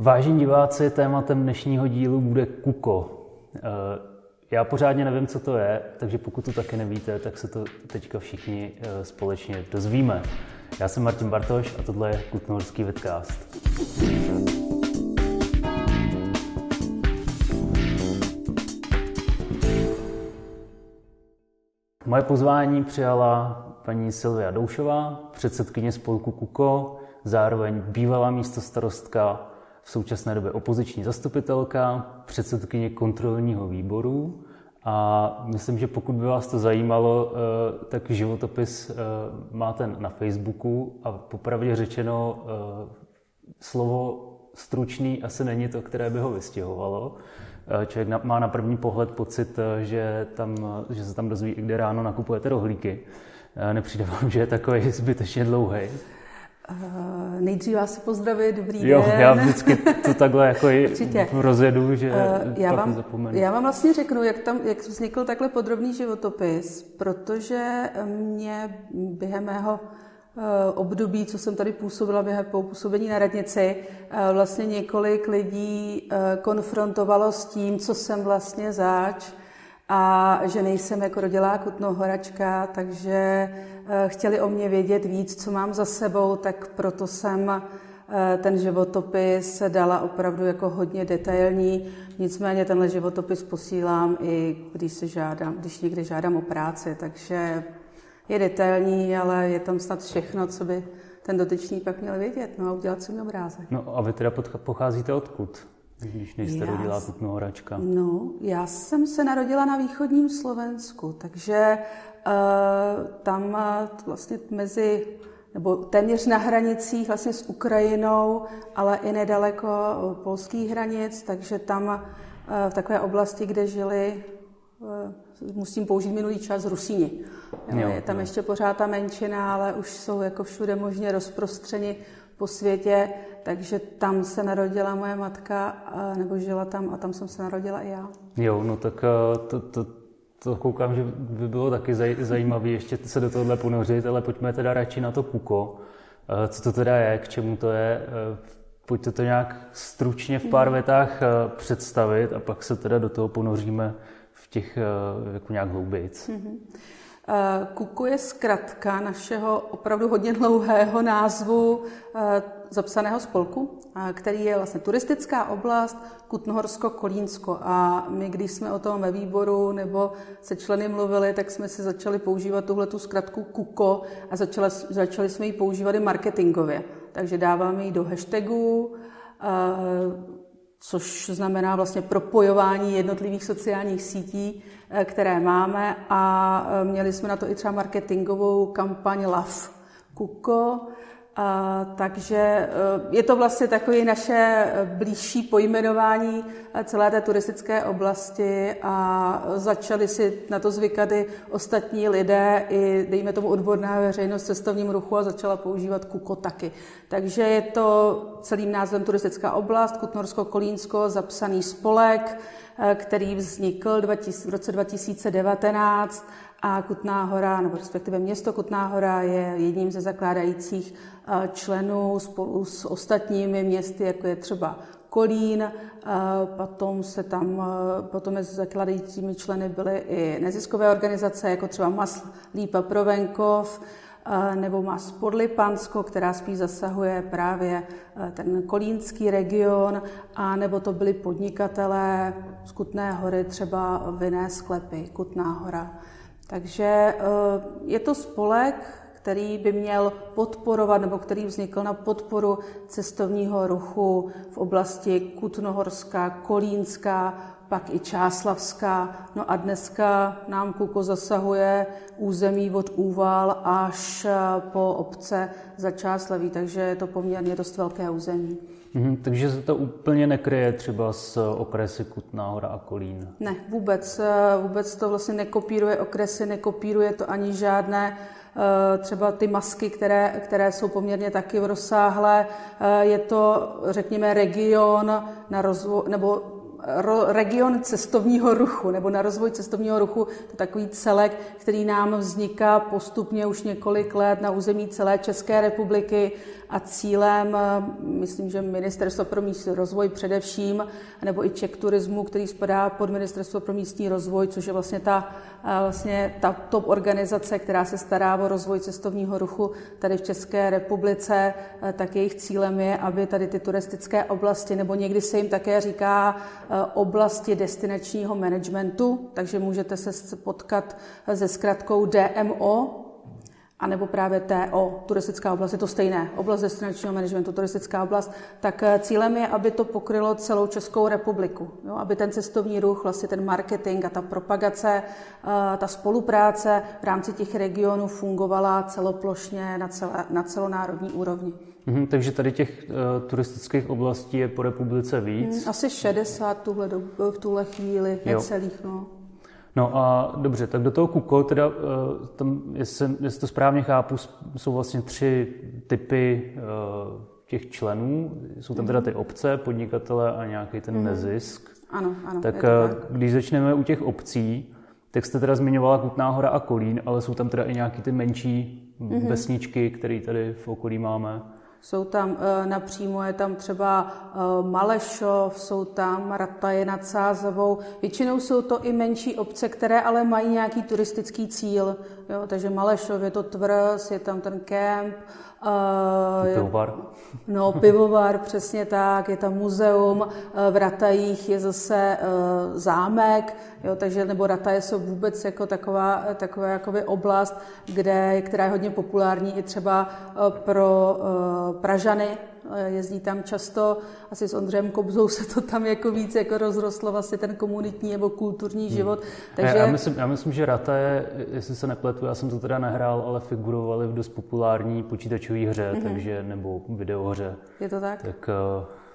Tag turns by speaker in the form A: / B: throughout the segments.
A: Vážení diváci, tématem dnešního dílu bude Kuko. Eh, já pořádně nevím, co to je, takže pokud to taky nevíte, tak se to teďka všichni eh, společně dozvíme. Já jsem Martin Bartoš a tohle je Kutnohorský vidcast. Moje pozvání přijala paní Silvia Doušová, předsedkyně spolku KUKO, zároveň bývalá místo starostka, v současné době opoziční zastupitelka, předsedkyně kontrolního výboru a myslím, že pokud by vás to zajímalo, eh, tak životopis eh, máte na Facebooku a popravdě řečeno eh, slovo stručný asi není to, které by ho vystěhovalo. Člověk má na první pohled pocit, že, tam, že se tam dozví, kde ráno nakupujete rohlíky. Nepřijde vám, že je takový zbytečně dlouhý.
B: Uh, nejdřív vás pozdravit, dobrý
A: jo,
B: den.
A: já vždycky to takhle jako rozjedu, že uh,
B: já vám,
A: zapomenu.
B: Já vám vlastně řeknu, jak, tam, jak vznikl takhle podrobný životopis, protože mě během mého uh, období, co jsem tady působila během působení na radnici, uh, vlastně několik lidí konfrontovalo s tím, co jsem vlastně zač a že nejsem jako rodilá kutnohoračka, takže eh, chtěli o mě vědět víc, co mám za sebou, tak proto jsem eh, ten životopis dala opravdu jako hodně detailní. Nicméně tenhle životopis posílám i když se žádám, když někde žádám o práci, takže je detailní, ale je tam snad všechno, co by ten dotyčný pak měl vědět no a udělat si mi obrázek.
A: No a vy teda pocházíte odkud? Když nejste já, rodila Kutnohoračka.
B: No, já jsem se narodila na východním Slovensku, takže uh, tam uh, vlastně mezi, nebo téměř na hranicích vlastně s Ukrajinou, ale i nedaleko polských hranic, takže tam uh, v takové oblasti, kde žili musím použít minulý čas Rusíni. Jo, je tam jo. ještě pořád ta menšina, ale už jsou jako všude možně rozprostřeni po světě, takže tam se narodila moje matka, nebo žila tam a tam jsem se narodila i já.
A: Jo, no tak to, to, to koukám, že by bylo taky zaj, zajímavé ještě se do tohohle ponořit, ale pojďme teda radši na to puko. Co to teda je, k čemu to je? Pojďte to nějak stručně v pár mhm. větách představit a pak se teda do toho ponoříme v těch jako nějak hloubějc. Mm-hmm.
B: Kuku je zkratka našeho opravdu hodně dlouhého názvu eh, zapsaného spolku, eh, který je vlastně turistická oblast Kutnohorsko-Kolínsko. A my, když jsme o tom ve výboru nebo se členy mluvili, tak jsme si začali používat tuhle tu zkratku KUKO a začali, začali jsme ji používat i marketingově. Takže dáváme ji do hashtagů, eh, což znamená vlastně propojování jednotlivých sociálních sítí, eh, které máme. A eh, měli jsme na to i třeba marketingovou kampaň Love Kuko, a, takže e, je to vlastně takové naše blížší pojmenování e, celé té turistické oblasti a začali si na to zvykat i ostatní lidé, i dejme tomu odborná veřejnost cestovním ruchu a začala používat kuko taky. Takže je to celým názvem turistická oblast, Kutnorsko-Kolínsko, zapsaný spolek, který vznikl v roce 2019 a Kutná hora, nebo respektive město Kutná hora je jedním ze zakládajících eh, členů spolu s ostatními městy, jako je třeba Kolín, eh, potom se tam, eh, potom mezi zakladajícími členy byly i neziskové organizace, jako třeba Mas Lípa Provenkov, nebo Mas Podlipansko, která spíš zasahuje právě ten kolínský region, a nebo to byli podnikatelé z Kutné hory, třeba vinné sklepy, Kutná hora. Takže eh, je to spolek, který by měl podporovat, nebo který vznikl na podporu cestovního ruchu v oblasti Kutnohorská, Kolínská, pak i Čáslavská. No a dneska nám Kuko zasahuje území od Úval až eh, po obce za Čáslaví, takže je to poměrně dost velké území.
A: Mhm, takže se to úplně nekryje třeba s okresy Kutná hora a Kolín?
B: Ne, vůbec. Eh, vůbec to vlastně nekopíruje okresy, nekopíruje to ani žádné eh, třeba ty masky, které, které jsou poměrně taky rozsáhlé. Eh, je to, řekněme, region na rozvoj, nebo region cestovního ruchu nebo na rozvoj cestovního ruchu, to takový celek, který nám vzniká postupně už několik let na území celé České republiky a cílem, eh, myslím, že Ministerstvo pro místní rozvoj především, nebo i Czech turismu, který spadá pod Ministerstvo pro místní rozvoj, což je vlastně ta, vlastně ta top organizace, která se stará o rozvoj cestovního ruchu tady v České republice, eh, tak jejich cílem je, aby tady ty turistické oblasti, nebo někdy se jim také říká oblasti destinačního managementu, takže můžete se potkat se zkratkou DMO, a nebo právě TO, turistická oblast, je to stejné, oblast destinačního managementu, turistická oblast, tak eh, cílem je, aby to pokrylo celou Českou republiku, jo, aby ten cestovní ruch, vlastně ten marketing a ta propagace, eh, ta spolupráce v rámci těch regionů fungovala celoplošně na, celé, na celonárodní úrovni.
A: Mhm, takže tady těch uh, turistických oblastí je po republice víc?
B: Hmm, asi 60 tuhle, v tuhle chvíli, necelých. No.
A: No a dobře, tak do toho KUKO, teda, eh, tam, jestli, jestli to správně chápu, jsou vlastně tři typy eh, těch členů. Jsou tam teda ty obce, podnikatele a nějaký ten mm. nezisk.
B: Ano, ano.
A: Tak, tak když začneme u těch obcí, tak jste teda zmiňovala Kutná hora a Kolín, ale jsou tam teda i nějaký ty menší mm-hmm. vesničky, které tady v okolí máme.
B: Jsou tam eh, napřímo, je tam třeba eh, Malešov, jsou tam Rataje nad Sázovou. Většinou jsou to i menší obce, které ale mají nějaký turistický cíl. Jo, takže Malešov je to tvrz, je tam ten kemp,
A: pivovar.
B: No, pivovar, přesně tak, je tam muzeum, v Ratajích je zase uh, zámek, jo, takže, nebo Rataje jsou vůbec jako taková, taková jakoby oblast, kde, která je hodně populární i třeba pro Pražany, Eh, jezdí tam často, asi s Ondřejem Kobzou se to tam jako víc jako rozrostlo vlastně ten komunitní nebo kulturní hmm. život.
A: Takže... Já, myslím, já myslím, že Rata je, jestli se nepletu, já jsem to teda nehrál, ale figurovali v dost populární počítačové hře, mm-hmm. takže, nebo videohře.
B: Je to tak?
A: Tak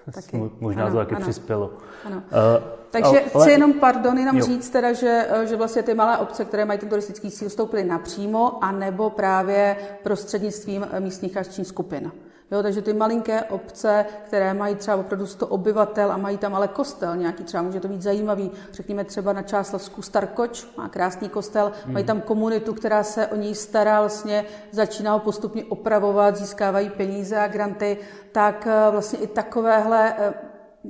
A: uh, taky. možná ano, to taky ano. přispělo.
B: Ano. Uh, takže ale... chci jenom, pardon, jenom jo. říct teda, že, že vlastně ty malé obce, které mají ten turistický cíl, vstoupily napřímo, anebo právě prostřednictvím místních akčních skupin. Jo, takže ty malinké obce, které mají třeba opravdu 100 obyvatel a mají tam ale kostel nějaký, třeba může to být zajímavý, řekněme třeba na Čáslavsku Starkoč, má krásný kostel, hmm. mají tam komunitu, která se o něj stará, vlastně začíná ho postupně opravovat, získávají peníze a granty, tak eh, vlastně i takovéhle eh,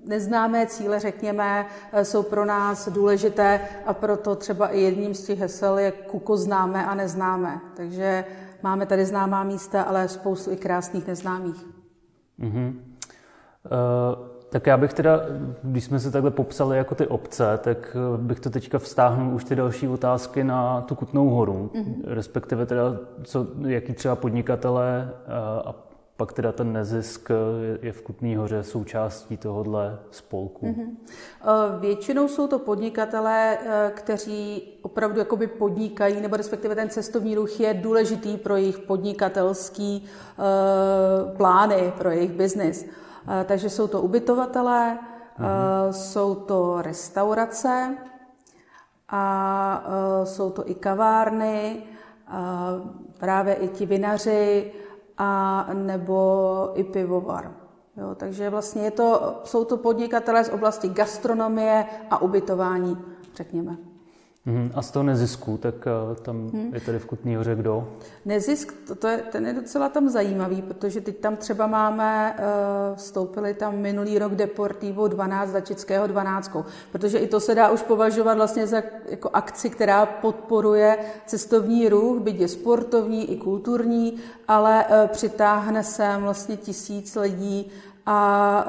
B: neznámé cíle, řekněme, eh, jsou pro nás důležité a proto třeba i jedním z těch hesel je kuko známe a neznáme. Takže Máme tady známá místa, ale spoustu i krásných neznámých.
A: Mm-hmm. Uh, tak já bych teda, když jsme se takhle popsali jako ty obce, tak eh, bych to teďka vztáhnul už ty další otázky na tu Kutnou horu, mm-hmm. respektive teda, co, jaký třeba podnikatele a pak teda ten nezisk je v Kutný hoře součástí tohohle spolku. Mm-hmm.
B: Většinou jsou to podnikatelé, eh, kteří opravdu jakoby podnikají, nebo respektive ten cestovní ruch je důležitý pro jejich podnikatelský uh, plány, pro jejich biznis. Uh, takže jsou to ubytovatelé, mm-hmm. jsou to restaurace a jsou to i kavárny, právě i ti vinaři, a nebo i pivovar. Jo, takže vlastně je to, jsou to podnikatelé z oblasti gastronomie a ubytování, řekněme.
A: Mhm. A z toho nezisku, tak eh, tam hmm. je tady v Kutný hoře kdo?
B: Nezisk, to, to je, ten je docela tam zajímavý, protože teď tam třeba máme, uh, vstoupili tam minulý rok Deportivo 12 za Českého 12, protože i to se dá už považovat vlastně za jako akci, která podporuje cestovní ruch, byť je sportovní i kulturní, ale uh, přitáhne sem vlastně tisíc lidí a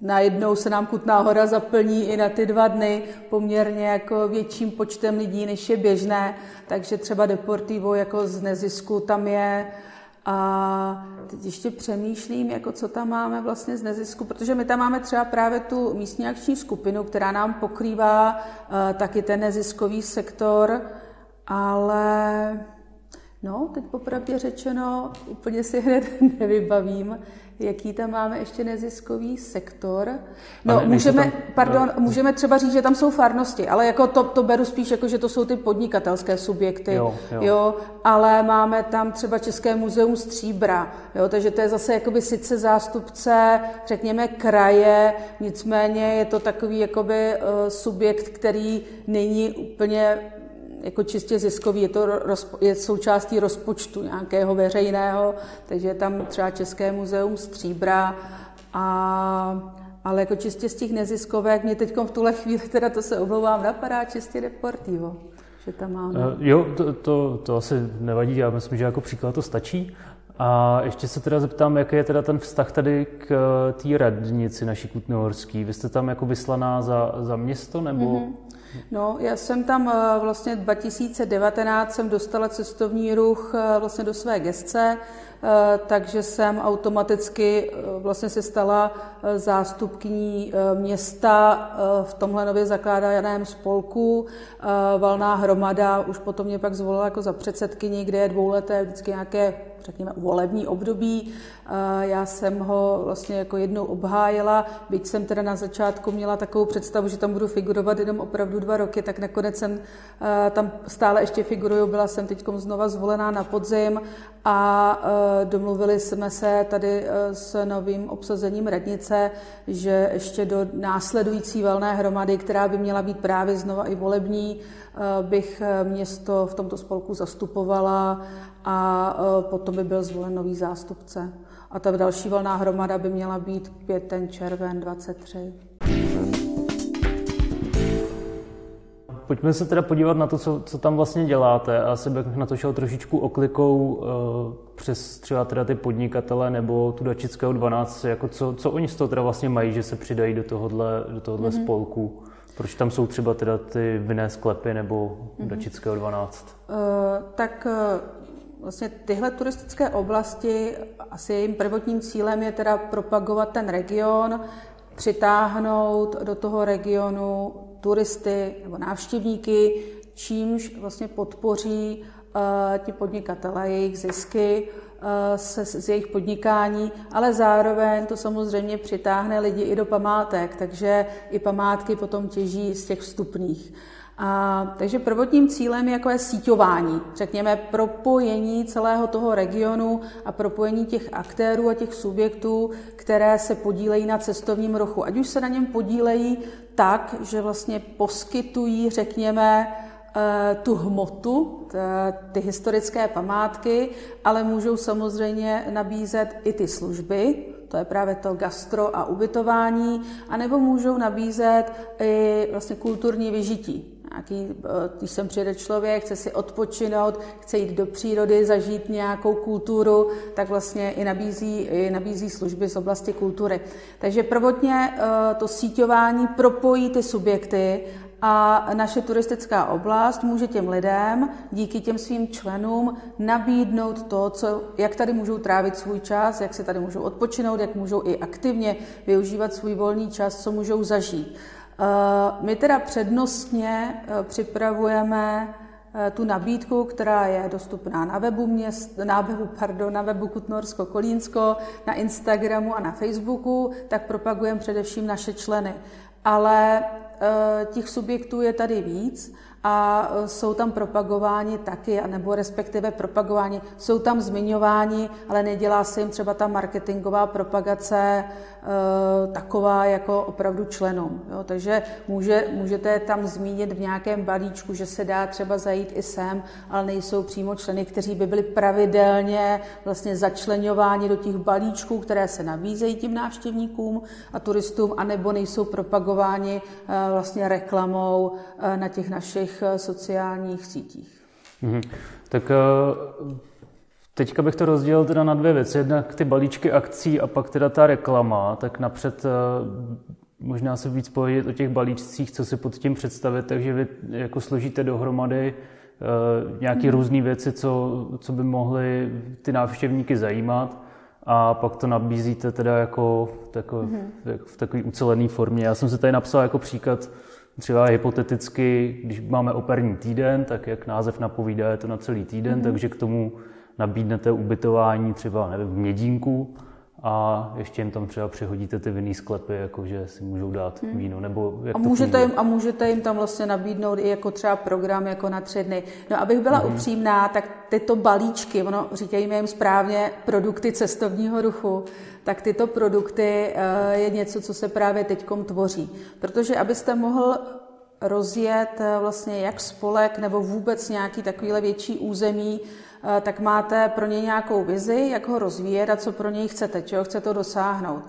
B: najednou se nám Kutná hora zaplní i na ty dva dny poměrně jako větším počtem lidí, než je běžné, takže třeba Deportivo jako z nezisku tam je. A teď ještě přemýšlím, jako co tam máme vlastně z nezisku, protože my tam máme třeba právě tu místní akční skupinu, která nám pokrývá uh, taky ten neziskový sektor, ale no, teď popravdě řečeno, úplně si hned nevybavím, Jaký tam máme ještě neziskový sektor? No, ne, můžeme, tam, pardon, no, můžeme třeba říct, že tam jsou farnosti, ale jako to, to beru spíš jako, že to jsou ty podnikatelské subjekty, jo, jo. jo ale máme tam třeba České muzeum Stříbra, jo, takže to je zase jakoby sice zástupce, řekněme, kraje, nicméně je to takový jakoby uh, subjekt, který není úplně jako čistě ziskový, je to je součástí rozpočtu nějakého veřejného, takže je tam třeba České muzeum Stříbra, a, ale jako čistě z těch neziskovek, mě teď v tuhle chvíli, teda to se omlouvám, napadá čistě Deportivo, že tam máme. Uh,
A: jo, to, to, to asi nevadí, já myslím, že jako příklad to stačí. A ještě se teda zeptám, jaký je teda ten vztah tady k eh, té radnici naší Kutnohorský. Vy jste tam jako vyslaná za, za město, nebo... Mm-hmm.
B: No, já jsem tam eh, vlastně 2019 jsem dostala cestovní ruch eh, vlastně do své gestce, eh, takže jsem automaticky vlastně se stala zástupkyní města v tomhle nově zakládaném spolku. Valná hromada už potom mě pak zvolila jako za předsedkyni, kde je dvouleté vždycky nějaké řekněme, volební období. Já jsem ho vlastně jako jednou obhájila, byť jsem teda na začátku měla takovou představu, že tam budu figurovat jenom opravdu dva roky, tak nakonec jsem tam stále ještě figuruju, byla jsem teď znova zvolená na podzim a domluvili jsme se tady s novým obsazením radnice, že ještě do následující valné hromady, která by měla být právě znova i volební, bych město v tomto spolku zastupovala a potom by byl zvolen nový zástupce. A ta další valná hromada by měla být květen, červen 23.
A: Pojďme se teda podívat na to, co, co tam vlastně děláte. Asi bych na to šel trošičku oklikou uh, přes třeba teda ty podnikatele nebo tu Dačického 12, jako co, co oni z toho teda vlastně mají, že se přidají do tohohle, do tohohle mm-hmm. spolku. Proč tam jsou třeba teda ty vinné sklepy nebo mm-hmm. Dačického 12? Uh,
B: eh, tak Vlastně tyhle turistické oblasti, asi jejím prvotním cílem je teda propagovat ten region, přitáhnout do toho regionu turisty nebo návštěvníky, čímž vlastně podpoří uh, ti podnikatelé jejich zisky uh, se, z jejich podnikání, ale zároveň to samozřejmě přitáhne lidi i do památek, takže i památky potom těží z těch vstupných. A, takže prvotním cílem je jako je síťování, řekněme propojení celého toho regionu a propojení těch aktérů a těch subjektů, které se podílejí na cestovním ruchu. Ať už se na něm podílejí tak, že vlastně poskytují, řekněme, eh, tu hmotu, ty historické památky, ale můžou samozřejmě nabízet i ty služby, to je právě to gastro a ubytování, anebo můžou nabízet i vlastně kulturní vyžití nějaký, eh, když sem přijede člověk, chce si odpočinout, chce jít do přírody, zažít nějakou kulturu, tak vlastně i nabízí, i nabízí služby z oblasti kultury. Takže prvotně eh, to síťování propojí ty subjekty a naše turistická oblast může těm lidem díky těm svým členům nabídnout to, co, jak tady můžou trávit svůj čas, jak se tady můžou odpočinout, jak můžou i aktivně využívat svůj volný čas, co můžou zažít. Eh, my teda přednostně eh, připravujeme eh, tu nabídku, která je dostupná na webu, měst, na webu, pardon, na webu Kutnorsko-Kolínsko, na Instagramu a na Facebooku, tak propagujeme především naše členy. Ale těch subjektů je tady víc a jsou tam propagováni taky, nebo respektive propagováni, jsou tam zmiňováni, ale nedělá se jim třeba ta marketingová propagace taková jako opravdu členům. Jo? Takže může, můžete tam zmínit v nějakém balíčku, že se dá třeba zajít i sem, ale nejsou přímo členy, kteří by byli pravidelně vlastně začlenováni do těch balíčků, které se nabízejí tím návštěvníkům a turistům, anebo nejsou propagováni e, vlastně reklamou e, na těch našich eh, sociálních sítích.
A: Mm-hmm. Tak eh, teďka bych to rozdělil teda na dvě věci. Jednak ty balíčky akcí a pak teda ta reklama. Tak napřed eh, možná se víc povědět o těch balíčcích, co si pod tím představit, takže vy jako složíte dohromady nějaké mm. různé věci, co, co by mohly ty návštěvníky zajímat a pak to nabízíte teda jako, jako mm. v takové ucelené formě. Já jsem se tady napsal jako příklad Třeba hypoteticky, když máme operní týden, tak jak název napovídá, je to na celý týden, mm-hmm. takže k tomu nabídnete ubytování třeba nevím, v Mědínku a ještě jim tam třeba přihodíte ty vinný sklepy, jakože si můžou dát hmm. víno, nebo jak
B: a můžete, jim, a můžete jim tam vlastně nabídnout i jako třeba program jako na tři dny. No abych byla hmm. upřímná, tak tyto balíčky, ono říkejme jim správně produkty cestovního ruchu, tak tyto produkty eh, je něco, co se právě teďkom tvoří. Protože abyste mohl rozjet eh, vlastně jak spolek nebo vůbec nějaký takovýhle větší území, tak máte pro něj nějakou vizi, jak ho rozvíjet a co pro něj chcete, čeho chcete dosáhnout.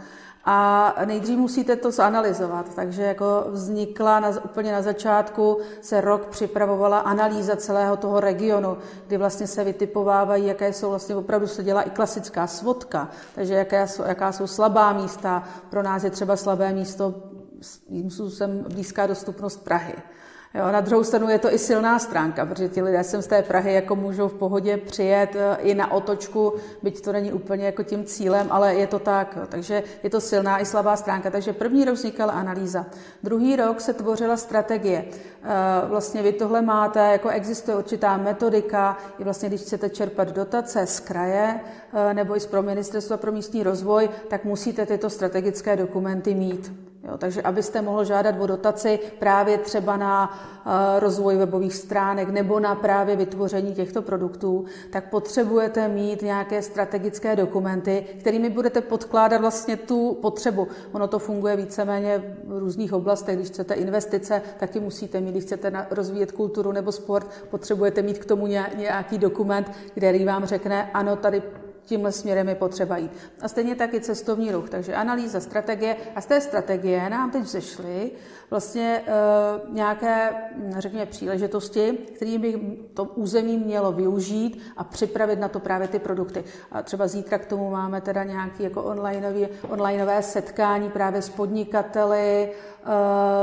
B: A nejdřív musíte to zanalizovat. Takže jako vznikla na, úplně na začátku, se rok připravovala analýza celého toho regionu, kdy vlastně se vytipovávají, jaké jsou vlastně opravdu se dělá i klasická svodka, takže jaké jaká jsou slabá místa. Pro nás je třeba slabé místo svým způsobem blízká dostupnost Prahy. Jo, na druhou stranu je to i silná stránka, protože ti lidé sem z té Prahy jako můžou v pohodě přijet e, i na otočku, byť to není úplně jako tím cílem, ale je to tak. Jo. Takže je to silná i slabá stránka. Takže první rok vznikala analýza. Druhý rok se tvořila strategie. E, vlastně vy tohle máte, jako existuje určitá metodika, i vlastně když chcete čerpat dotace z kraje e, nebo i z pro ministerstva pro místní rozvoj, tak musíte tyto strategické dokumenty mít. Jo, takže abyste mohl žádat o dotaci právě třeba na uh, rozvoj webových stránek nebo na právě vytvoření těchto produktů, tak potřebujete mít nějaké strategické dokumenty, kterými budete podkládat vlastně tu potřebu. Ono to funguje víceméně v různých oblastech. Když chcete investice, taky musíte mít. Když chcete rozvíjet kulturu nebo sport, potřebujete mít k tomu nějaký dokument, který vám řekne, ano, tady tímhle směrem je potřeba jít. A stejně tak i cestovní ruch. Takže analýza, strategie. A z té strategie nám teď zešly vlastně e, nějaké, řekněme, příležitosti, které by to území mělo využít a připravit na to právě ty produkty. A třeba zítra k tomu máme teda nějaké jako onlineové, onlineové setkání právě s podnikateli, e,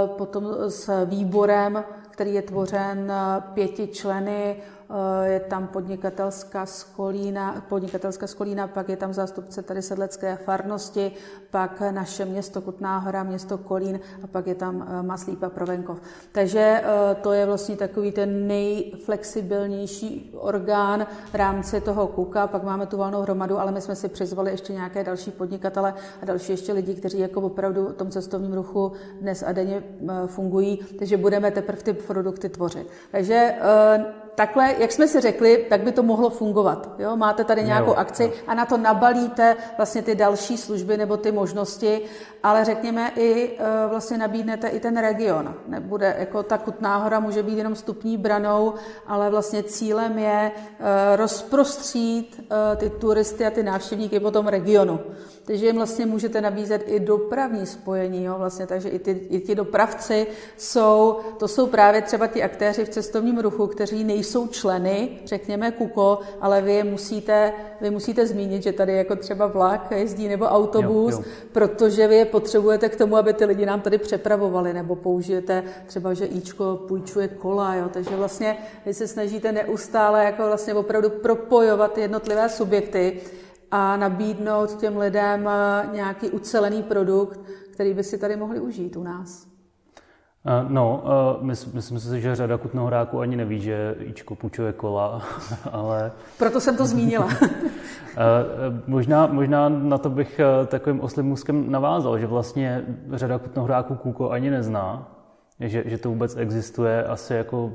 B: potom s výborem, který je tvořen pěti členy je tam podnikatelská skolína, podnikatelská skolína, pak je tam zástupce tady sedlecké farnosti, pak naše město Kutná hora, město Kolín a pak je tam eh, Maslípa Provenkov. Takže eh, to je vlastně takový ten nejflexibilnější orgán v rámci toho KUKA, pak máme tu valnou hromadu, ale my jsme si přizvali ještě nějaké další podnikatele a další ještě lidi, kteří jako opravdu v tom cestovním ruchu dnes a denně fungují, takže budeme teprve ty produkty tvořit. Takže takhle, jak jsme si řekli, tak by to mohlo fungovat. Jo? Máte tady nějakou jo, akci jo. a na to nabalíte vlastně ty další služby nebo ty možnosti, ale řekněme i e, vlastně nabídnete i ten region. Nebude, jako ta Kutná hora může být jenom stupní branou, ale vlastně cílem je e, rozprostřít e, ty turisty a ty návštěvníky po tom regionu. Takže jim vlastně můžete nabízet i dopravní spojení, jo, vlastně, takže i, ty, i ti dopravci jsou, to jsou právě třeba ti aktéři v cestovním ruchu, kteří nejsou členy, řekněme KUKO, ale vy je musíte, vy musíte zmínit, že tady jako třeba vlak jezdí nebo autobus, jo, jo. protože vy je potřebujete k tomu, aby ty lidi nám tady přepravovali, nebo použijete třeba, že Ičko půjčuje kola, jo, takže vlastně vy se snažíte neustále jako vlastně opravdu propojovat jednotlivé subjekty, a nabídnout těm lidem eh, nějaký ucelený produkt, který by si tady mohli užít u nás.
A: Eh, no, uh, myslím si, že řada kutnohoráků ani neví, že Ičko půjčuje kola, ale...
B: Proto jsem to zmínila.
A: možná, možná na to bych takovým oslým můzkem navázal, že vlastně řada kutnohoráků Kůko ani nezná, že, že to vůbec existuje asi jako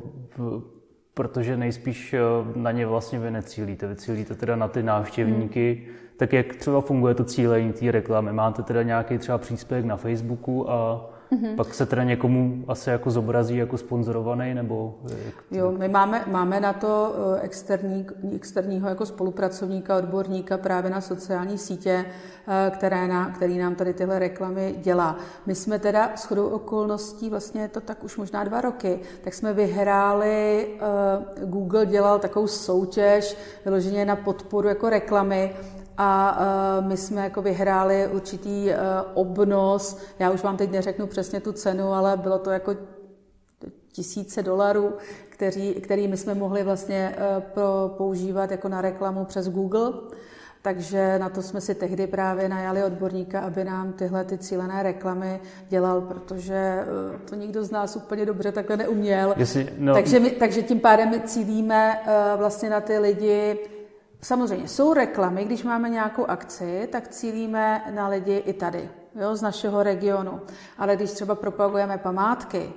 A: protože nejspíš eh, na ně vlastně vy necílíte. Vy cílíte teda na ty návštěvníky, hmm. tak jak třeba funguje to cílení té reklamy? Máte teda nějaký třeba příspěvek na Facebooku a Mm-hmm. Pak se teda někomu asi jako zobrazí jako sponzorovaný, nebo... Jak
B: jo, my máme, máme na to eh, externí, externího jako spolupracovníka, odborníka právě na sociální sítě, eh, které na, který nám tady tyhle reklamy dělá. My jsme teda s chodou okolností, vlastně je to tak už možná dva roky, tak jsme vyhráli, eh, Google dělal takovou soutěž vyloženě na podporu jako reklamy a uh, my jsme jako vyhráli určitý uh, obnos, já už vám teď neřeknu přesně tu cenu, ale bylo to jako tisíce dolarů, který, který my jsme mohli vlastně uh, pro, používat jako na reklamu přes Google. Takže na to jsme si tehdy právě najali odborníka, aby nám tyhle ty cílené reklamy dělal, protože to nikdo z nás úplně dobře takhle neuměl. Jestli, no... takže, my, takže tím pádem my cílíme vlastně na ty lidi, Samozřejmě jsou reklamy, když máme nějakou akci, tak cílíme na lidi i tady, jo, z našeho regionu. Ale když třeba propagujeme památky,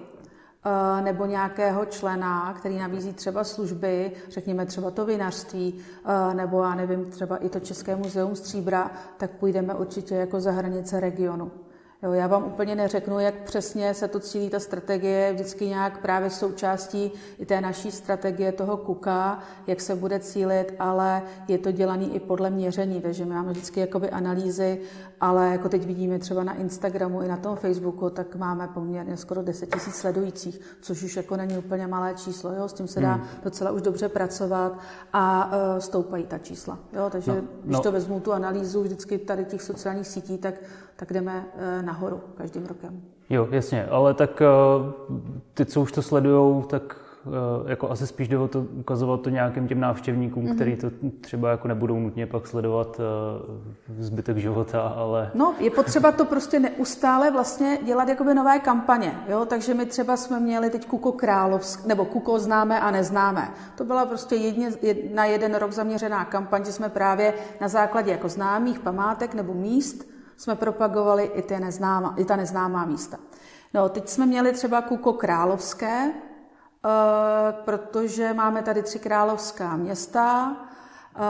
B: eh, nebo nějakého člena, který nabízí třeba služby, řekněme třeba to vinařství, eh, nebo já nevím, třeba i to České muzeum Stříbra, tak půjdeme určitě jako za hranice regionu. Jo, já vám úplně neřeknu, jak přesně se to cílí ta strategie, vždycky nějak právě součástí i té naší strategie toho kuka, jak se bude cílit, ale je to dělané i podle měření, takže máme vždycky jakoby analýzy, ale jako teď vidíme třeba na Instagramu i na tom Facebooku, tak máme poměrně skoro 10 000 sledujících, což už jako není úplně malé číslo, jo, s tím se dá hmm. docela už dobře pracovat a uh, stoupají ta čísla, jo, takže no, když no. to vezmu tu analýzu vždycky tady těch sociálních sítí, tak tak jdeme eh, nahoru každým rokem.
A: Jo, jasně, ale tak eh, ty, co už to sledujou, tak jako asi spíš jde o to ukazovat to nějakým těm návštěvníkům, mm-hmm. který to třeba jako nebudou nutně pak sledovat zbytek života, ale...
B: No, je potřeba to prostě neustále vlastně dělat jakoby nové kampaně, jo, takže my třeba jsme měli teď Kuko Královsk, nebo Kuko známe a neznáme. To byla prostě jedně, na jeden rok zaměřená kampaň, že jsme právě na základě jako známých památek nebo míst jsme propagovali i, ty neznámá, i ta neznámá místa. No, teď jsme měli třeba Kuko Královské, protože máme tady tři královská města, e,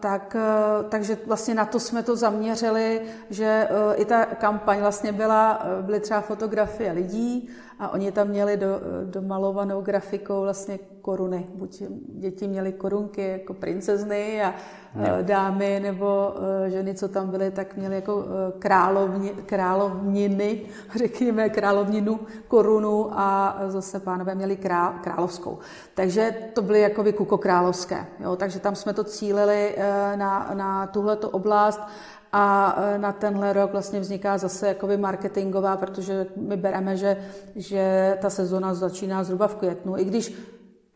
B: tak, e, takže vlastně na to jsme to zaměřili, že i ta kampaň vlastně byla, byly třeba fotografie lidí a oni tam měli do, domalovanou grafikou vlastně koruny. Buď děti měly korunky jako princezny a no. dámy nebo eh, ženy, co tam byly, tak měly jako eh, královni, královniny, řekněme královninu, korunu a zase pánové měli král, královskou. Takže to byly jako kuko královské. Jo? Takže tam jsme to cílili na, na tuhleto oblast a e, na tenhle rok vlastně vzniká zase jakoby marketingová, protože my bereme, že, že ta sezona začíná zhruba v květnu, i když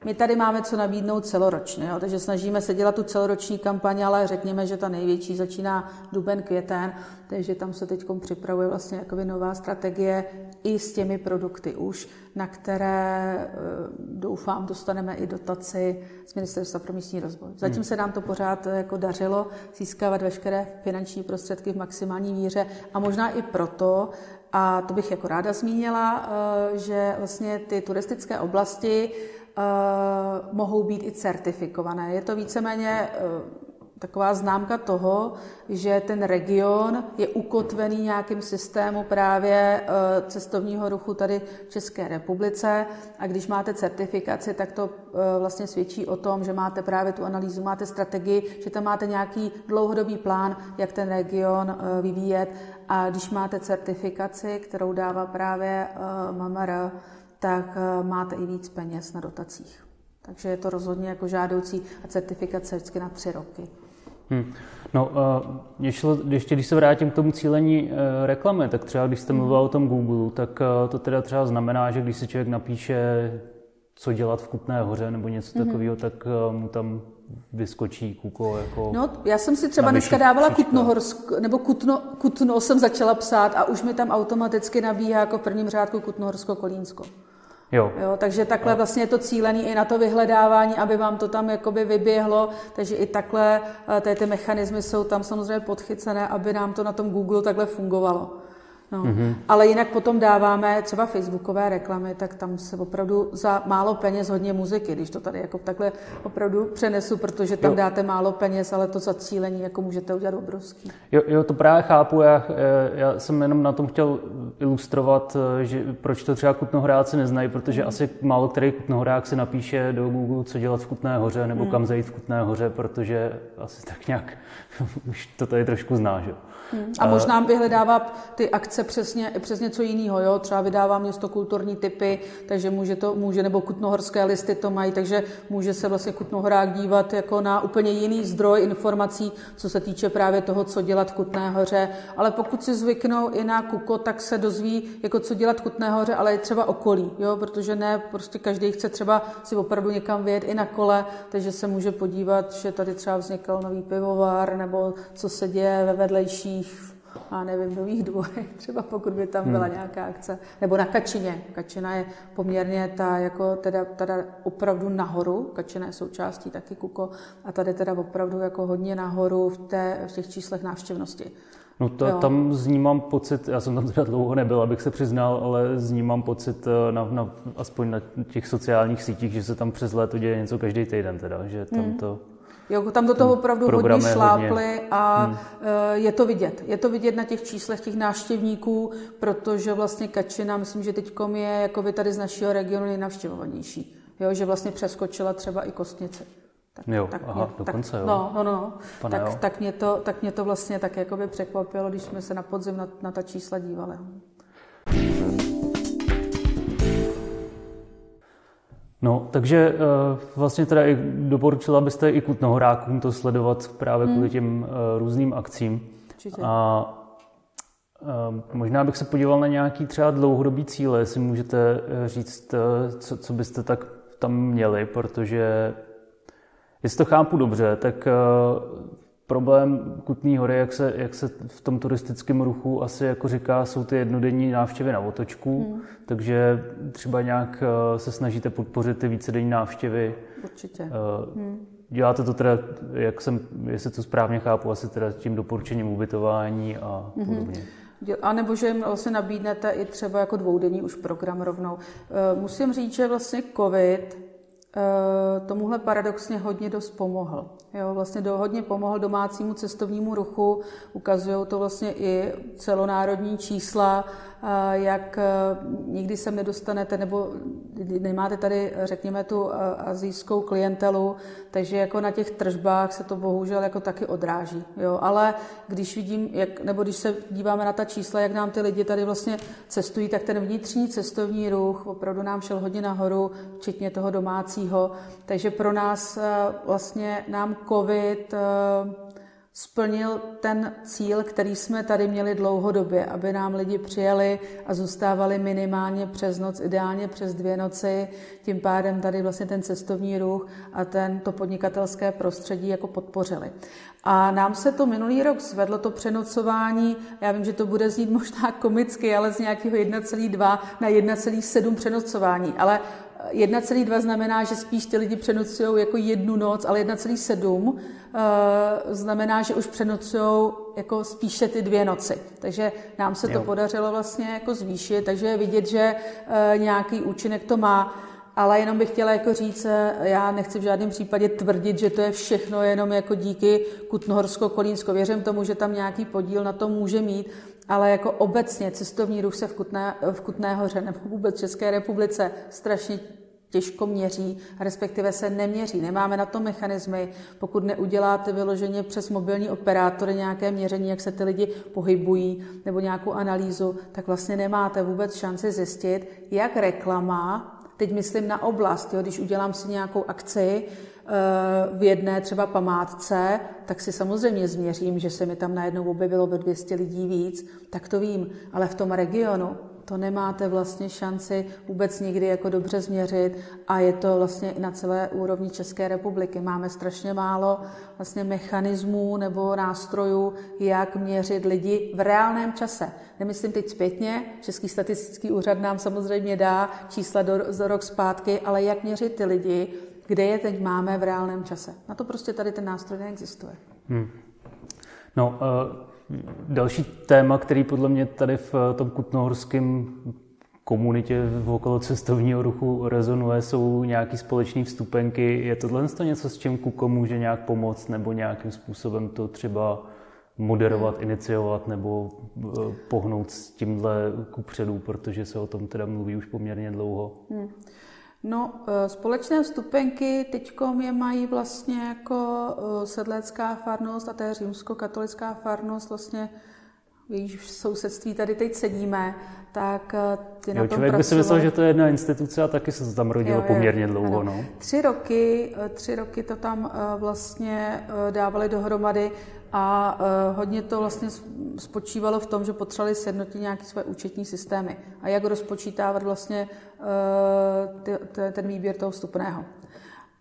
B: my tady máme co nabídnout celoročně, jo? takže snažíme se dělat tu celoroční kampaň, ale řekněme, že ta největší začíná duben, květen, takže tam se teď připravuje vlastně jakoby nová strategie i s těmi produkty už, na které eh, doufám dostaneme i dotaci z Ministerstva pro místní rozvoj. Zatím hmm. se nám to pořád eh, jako dařilo získávat veškeré finanční prostředky v maximální míře a možná i proto, a to bych jako ráda zmínila, eh, že vlastně ty turistické oblasti mohou být i certifikované. Je to víceméně taková známka toho, že ten region je ukotvený nějakým systému právě eh, cestovního ruchu tady v České republice a když máte certifikaci, tak to eh, vlastně svědčí o tom, že máte právě tu analýzu, máte strategii, že tam máte nějaký dlouhodobý plán, jak ten region eh, vyvíjet a když máte certifikaci, kterou dává právě MMR, tak máte i víc peněz na dotacích. Takže je to rozhodně jako žádoucí a certifikace vždycky na tři roky.
A: Hmm. No, ještě, ještě když se vrátím k tomu cílení uh, reklamy, tak třeba když jste hmm. mluvil o tom Google, tak to teda třeba znamená, že když si člověk napíše, co dělat v Kutné hoře nebo něco hmm. takového, tak mu tam vyskočí Kuko jako...
B: No, já jsem si třeba dneska dávala Kutnohorsk, nebo Kutno, Kutno jsem začala psát a už mi tam automaticky nabíhá jako v prvním řádku Kutnohorsko-Kolínsko. Jo. jo. Takže takhle jo. vlastně je to cílený i na to vyhledávání, aby vám to tam jakoby vyběhlo, takže i takhle eh, ty, ty mechanismy jsou tam samozřejmě podchycené, aby nám to na tom Google takhle fungovalo. No. Mm-hmm. Ale jinak potom dáváme třeba facebookové reklamy, tak tam se opravdu za málo peněz hodně muziky, když to tady jako takhle opravdu přenesu, protože tam jo. dáte málo peněz, ale to zacílení jako můžete udělat obrovský.
A: Jo, jo to právě chápu, já, eh, já jsem jenom na tom chtěl ilustrovat, eh, že proč to třeba Kutnohoráci neznají, protože mm. asi málo který Kutnohorák si napíše do Google, co dělat v Kutné hoře nebo mm. kam zajít v Kutné hoře, protože asi tak nějak už to tady trošku zná, že?
B: Hmm. A možná vyhledává ty akce přesně, přes něco jiného, jo? třeba vydává město kulturní typy, takže může to, může, nebo kutnohorské listy to mají, takže může se vlastně Kutnohorák dívat jako na úplně jiný zdroj informací, co se týče právě toho, co dělat v Kutné hoře. Ale pokud si zvyknou i na Kuko, tak se dozví, jako co dělat v Kutné hoře, ale i třeba okolí, jo? protože ne, prostě každý chce třeba si opravdu někam vyjet i na kole, takže se může podívat, že tady třeba vznikl nový pivovar, nebo co se děje ve vedlejších a nevím, nových dvorech, třeba pokud by tam byla hmm. nějaká akce, nebo na Kačině. Kačina je poměrně ta, jako teda, teda opravdu nahoru, Kačina je součástí taky Kuko, a tady teda opravdu jako hodně nahoru v, té, v těch číslech návštěvnosti.
A: No to, tam z ní mám pocit, já jsem tam teda dlouho nebyl, abych se přiznal, ale z ní mám pocit, eh, na, na, aspoň na těch sociálních sítích, že se tam přes léto děje něco každý týden teda, že tam hmm. to...
B: Jo, tam do toho opravdu hodně šlápli hodně... a hmm. Eh, je to vidět. Je to vidět na těch číslech těch návštěvníků, protože vlastně Kačina, myslím, že teď je jako by tady z našeho regionu nejnavštěvovanější. Jo, že vlastně přeskočila třeba i Kostnici.
A: Tak, jo, tak aha, mě, dokonce
B: tak,
A: jo.
B: No, no, no. tak, tak, mě to, tak mě to vlastně tak jakoby překvapilo, když jsme se na podzim na, na ta čísla dívali.
A: No, takže uh, vlastně teda i doporučila byste i kutnohorákům to sledovat právě kvůli hmm. těm uh, různým akcím.
B: Určitě.
A: A uh, možná bych se podíval na nějaký třeba dlouhodobý cíle, jestli můžete říct, co, co byste tak tam měli, protože Jestli to chápu dobře, tak eh, problém Kutný hory, jak se, jak se v tom turistickém ruchu asi jako říká, jsou ty jednodenní návštěvy na otočku, hmm. takže třeba nějak eh, se snažíte podpořit ty vícedenní návštěvy.
B: Určitě.
A: Uh, hmm. Děláte to teda, jak jsem, jestli to správně chápu, asi teda tím doporučením ubytování a hmm. podobně.
B: A nebo že jim vlastně nabídnete i třeba jako dvoudenní už program rovnou. Musím říct, že vlastně COVID Eh, tomuhle paradoxně hodně dost pomohl. Jo, vlastně do, hodně pomohl domácímu cestovnímu ruchu, ukazují to vlastně i celonárodní čísla, jak e, nikdy sem nedostanete, nebo nemáte tady, řekněme, tu e, azijskou klientelu, takže jako na těch tržbách se to bohužel jako taky odráží. Jo? Ale když vidím, jak, nebo když se díváme na ta čísla, jak nám ty lidi tady vlastně cestují, tak ten vnitřní cestovní ruch opravdu nám šel hodně nahoru, včetně toho domácího. Takže pro nás e, vlastně nám COVID splnil ten cíl, který jsme tady měli dlouhodobě, aby nám lidi přijeli a zůstávali minimálně přes noc, ideálně přes dvě noci. Tím pádem tady vlastně ten cestovní ruch a ten, to podnikatelské prostředí jako podpořili. A nám se to minulý rok zvedlo, to přenocování, já vím, že to bude znít možná komicky, ale z nějakého 1,2 na 1,7 přenocování. Ale 1,2 znamená, že spíš ty lidi přenocují jako jednu noc, ale 1,7 eh, znamená, že už přenocují jako spíše ty dvě noci. Takže nám se to jo. podařilo vlastně jako zvýšit, takže je vidět, že eh, nějaký účinek to má. Ale jenom bych chtěla jako říct, eh, já nechci v žádném případě tvrdit, že to je všechno jenom jako díky Kutnohorsko-Kolínsko. Věřím tomu, že tam nějaký podíl na to může mít, ale jako obecně cestovní ruch se v Kutné, v Kutné hoře nebo vůbec České republice strašně těžko měří, respektive se neměří. Nemáme na to mechanismy, pokud neuděláte vyloženě přes mobilní operátory nějaké měření, jak se ty lidi pohybují, nebo nějakou analýzu, tak vlastně nemáte vůbec šanci zjistit, jak reklama, teď myslím na oblast, jo, když udělám si nějakou akci, v jedné třeba památce, tak si samozřejmě změřím, že se mi tam najednou objevilo ve 200 lidí víc, tak to vím. Ale v tom regionu to nemáte vlastně šanci vůbec nikdy jako dobře změřit a je to vlastně i na celé úrovni České republiky. Máme strašně málo vlastně mechanismů nebo nástrojů, jak měřit lidi v reálném čase. Nemyslím teď zpětně, Český statistický úřad nám samozřejmě dá čísla do, do rok zpátky, ale jak měřit ty lidi, kde je teď máme v reálném čase. Na to prostě tady ten nástroj neexistuje. Hmm.
A: No, uh, další téma, který podle mě tady v tom kutnohorském komunitě v okolo cestovního ruchu rezonuje, jsou nějaký společné vstupenky. Je tohle něco, s čím Kuko může nějak pomoct nebo nějakým způsobem to třeba moderovat, iniciovat nebo eh, pohnout s tímhle kupředu, protože se o tom teda mluví už poměrně dlouho? Hmm.
B: No, eh, společné vstupenky teďkom je mají vlastně jako eh, sedlecká farnost a to je římskokatolická farnost vlastně v jejíž sousedství tady teď sedíme, tak eh, ty na jo, tom
A: Člověk by si myslel, že to je jedna instituce a taky se to tam rodilo jo, jo, poměrně dlouho. No.
B: Tři roky, tři roky to tam vlastně dávali dohromady a uh, hodně to vlastně spočívalo v tom, že potřebovali sjednotit nějaké své účetní systémy a jak rozpočítávat vlastně ty, ten výběr toho vstupného.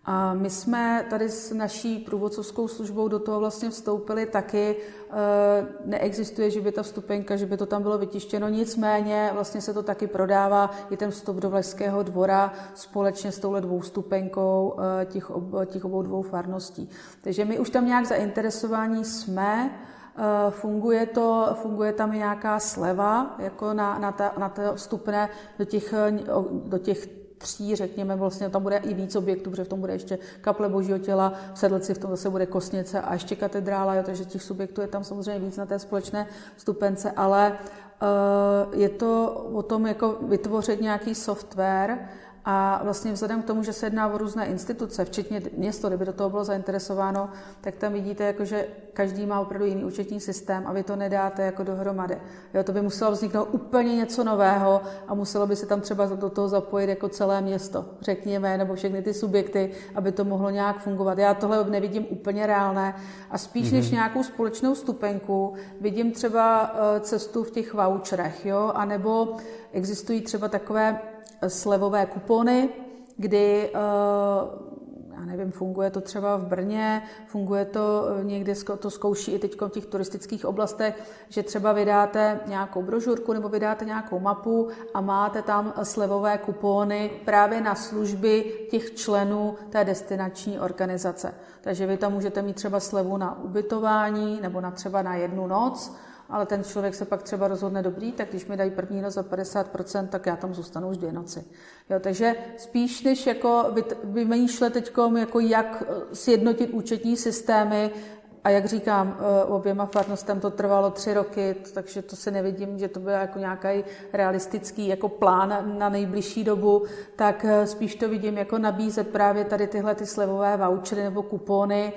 B: A my jsme tady s naší průvodcovskou službou do toho vlastně vstoupili taky. E, neexistuje, že by ta vstupenka, že by to tam bylo vytištěno, nicméně vlastně se to taky prodává, i ten vstup do Vlašského dvora společně s touhle dvoustupenkou e, těch, těch obou dvou farností. Takže my už tam nějak zainteresování jsme, e, Funguje, to, funguje tam i nějaká sleva jako na, na, ta, na to vstupné do těch, do těch tří, řekněme, vlastně tam bude i víc objektů, protože v tom bude ještě kaple božího těla, v Sedlci v tom zase bude kosnice a ještě katedrála, jo, takže těch subjektů je tam samozřejmě víc na té společné stupence, ale uh, je to o tom jako vytvořit nějaký software, a vlastně vzhledem k tomu, že se jedná o různé instituce, včetně město, kdyby do toho bylo zainteresováno, tak tam vidíte, jako, že každý má opravdu jiný účetní systém a vy to nedáte jako dohromady. Jo, to by muselo vzniknout úplně něco nového a muselo by se tam třeba do toho zapojit jako celé město, řekněme, nebo všechny ty subjekty, aby to mohlo nějak fungovat. Já tohle nevidím úplně reálné a spíš mm-hmm. než mhm. nějakou společnou stupenku vidím třeba eh, cestu v těch voucherech, jo, anebo existují třeba takové slevové kupony, kdy eh, já nevím, funguje to třeba v Brně, funguje to eh, někde, to zkouší i teď v těch turistických oblastech, že třeba vydáte nějakou brožurku nebo vydáte nějakou mapu a máte tam slevové kupony právě na služby těch členů té destinační organizace. Takže vy tam můžete mít třeba slevu na ubytování nebo na třeba na jednu noc, ale ten člověk se pak třeba rozhodne dobrý, tak když mi dají první noc za 50%, tak já tam zůstanu už dvě noci. Jo, takže spíš než jako vymýšlet teď, jako jak eh, sjednotit účetní systémy, a jak říkám, eh, oběma farnostem to trvalo tři roky, takže to si nevidím, že to byl jako nějaký realistický jako plán na nejbližší dobu, tak eh, spíš to vidím jako nabízet právě tady tyhle ty slevové vouchery nebo kupony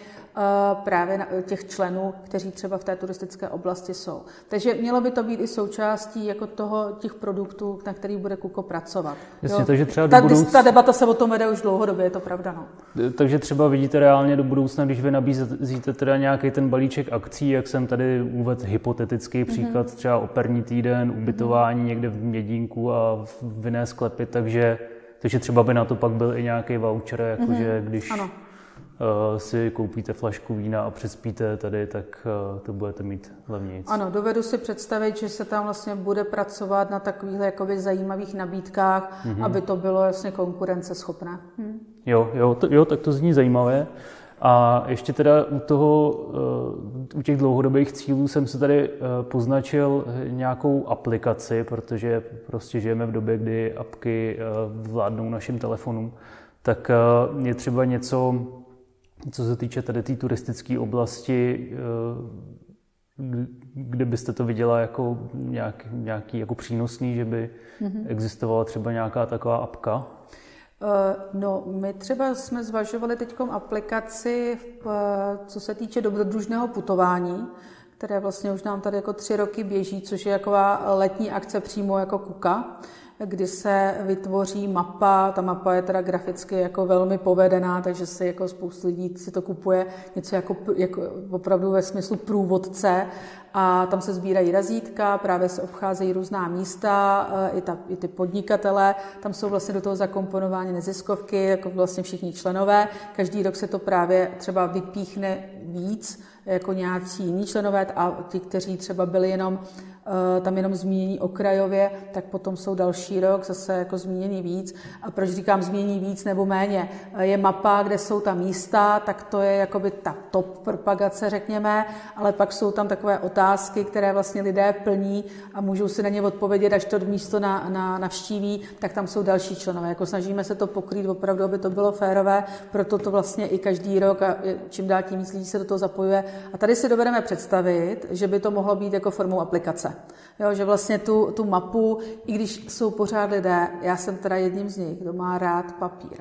B: právě na těch členů, kteří třeba v té turistické oblasti jsou. Takže mělo by to být i součástí jako toho těch produktů, na kterých bude Kuko pracovat.
A: Jasně, jo? takže třeba
B: ta, budouc... ta debata se o tom vede už dlouhodobě, je to pravda. No.
A: Takže třeba vidíte reálně do budoucna, když vy nabízíte teda nějaký ten balíček akcí, jak jsem tady uvedl hypotetický mhm. příklad, mm-hmm. třeba operní týden, ubytování mm-hmm. někde v Mědínku a v jiné sklepy, takže takže třeba by na to pak byl i nějaký voucher, jakože mm-hmm. když ano Eh, si koupíte flašku vína a přespíte tady, tak eh, to budete mít levněji.
B: Ano, dovedu si představit, že se tam vlastně bude pracovat na takových jakoby zajímavých nabídkách, mm-hmm. aby to bylo vlastně konkurenceschopné. Hm.
A: Jo, jo, to, jo, tak to zní zajímavé. A ještě teda u toho, eh, u těch dlouhodobých cílů jsem se tady poznačil nějakou aplikaci, protože prostě žijeme v době, kdy apky vládnou našim telefonům, tak je třeba něco co se týče tady té tý turistické oblasti, eh, kde byste to viděla jako nějak, nějaký jako přínosný, že by mm-hmm. existovala třeba nějaká taková apka?
B: Eh, no, my třeba jsme zvažovali teď aplikaci, co se týče dobrodružného putování, které vlastně už nám tady jako tři roky běží, což je taková letní akce přímo jako Kuka kdy se vytvoří mapa. Ta mapa je teda graficky jako velmi povedená, takže se jako spoustu lidí si to kupuje něco jako, jako opravdu ve smyslu průvodce a tam se sbírají razítka, právě se obcházejí různá místa, eh, i, ta, i ty podnikatele, tam jsou vlastně do toho zakomponovány neziskovky, jako vlastně všichni členové. Každý rok se to právě třeba vypíchne víc, jako nějací jiní členové a ti, kteří třeba byli jenom tam jenom zmínění okrajově, tak potom jsou další rok zase jako zmíněný víc. A proč říkám zmínění víc nebo méně? Eh, je mapa, kde jsou ta místa, tak to je jakoby ta top propagace, řekněme, ale pak jsou tam takové otázky, které vlastně lidé plní a můžou si na ně odpovědět, až to místo na, na, navštíví, tak tam jsou další členové. Jako snažíme se to pokrýt opravdu, aby to bylo férové, proto to vlastně i každý rok a čím dál tím víc lidí se do toho zapojuje. A tady si dovedeme představit, že by to mohlo být jako formou aplikace. Jo, že vlastně tu, tu mapu, i když jsou pořád lidé, já jsem teda jedním z nich, kdo má rád papír.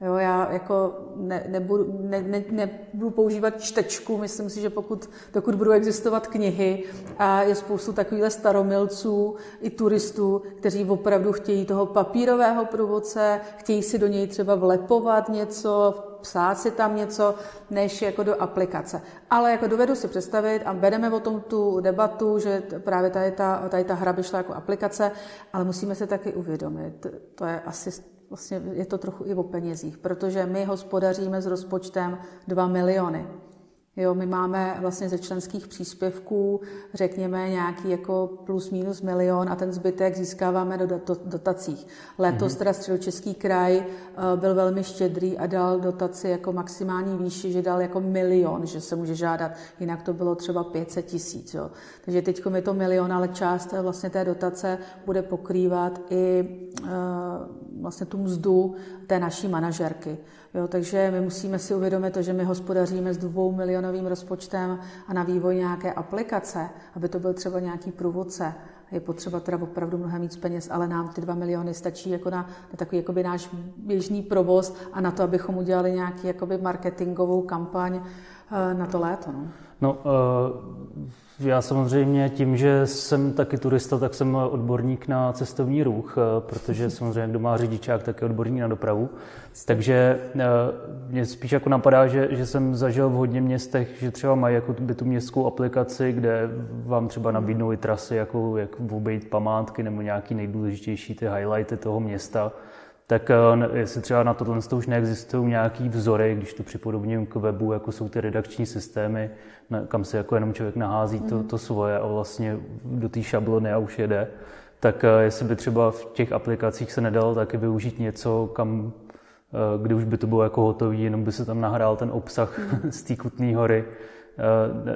B: Jo, já jako ne, nebudu, ne, ne, nebudu používat čtečku, myslím si, že pokud, dokud budou existovat knihy a je spoustu takových staromilců i turistů, kteří opravdu chtějí toho papírového průvodce, chtějí si do něj třeba vlepovat něco, psát si tam něco, než jako do aplikace. Ale jako dovedu si představit a vedeme o tom tu debatu, že právě tady ta, tady ta hra by šla jako aplikace, ale musíme se taky uvědomit, to je asi vlastně je to trochu i o penězích, protože my hospodaříme s rozpočtem 2 miliony. Jo, my máme vlastně ze členských příspěvků, řekněme, nějaký jako plus minus milion a ten zbytek získáváme do dotacích. Letos mm-hmm. teda středočeský kraj eh, byl velmi štědrý a dal dotaci jako maximální výši, že dal jako milion, že se může žádat, jinak to bylo třeba 500 tisíc. Jo. Takže teď je to milion, ale část vlastně té dotace bude pokrývat i uh, vlastně tu mzdu té naší manažerky. Jo, takže my musíme si uvědomit to, že my hospodaříme s dvou milionovým rozpočtem a na vývoj nějaké aplikace, aby to byl třeba nějaký průvodce, je potřeba teda opravdu mnohem víc peněz, ale nám ty dva miliony stačí jako na, na takový jakoby náš běžný provoz a na to, abychom udělali nějaký jakoby marketingovou kampaň eh, na to léto. No,
A: no uh já samozřejmě tím, že jsem taky turista, tak jsem odborník na cestovní ruch, eh, protože samozřejmě kdo má řidičák, tak je odborník na dopravu. Takže eh, mě spíš jako napadá, že, že jsem zažil v hodně městech, že třeba mají jako by tu městskou aplikaci, kde vám třeba nabídnou i trasy, jako jak obejít památky nebo nějaký nejdůležitější ty highlighty toho města tak eh, jestli třeba na tohle už neexistují nějaký vzory, když to připodobním k webu, jako jsou ty redakční systémy, kam se jako jenom člověk nahází to, mhm. to svoje a vlastně do té šablony a už jede, tak eh, jestli by třeba v těch aplikacích se nedalo taky využít něco, kam, eh, kdy už by to bylo jako hotový, jenom by se tam nahrál ten obsah mm. z té Kutné hory,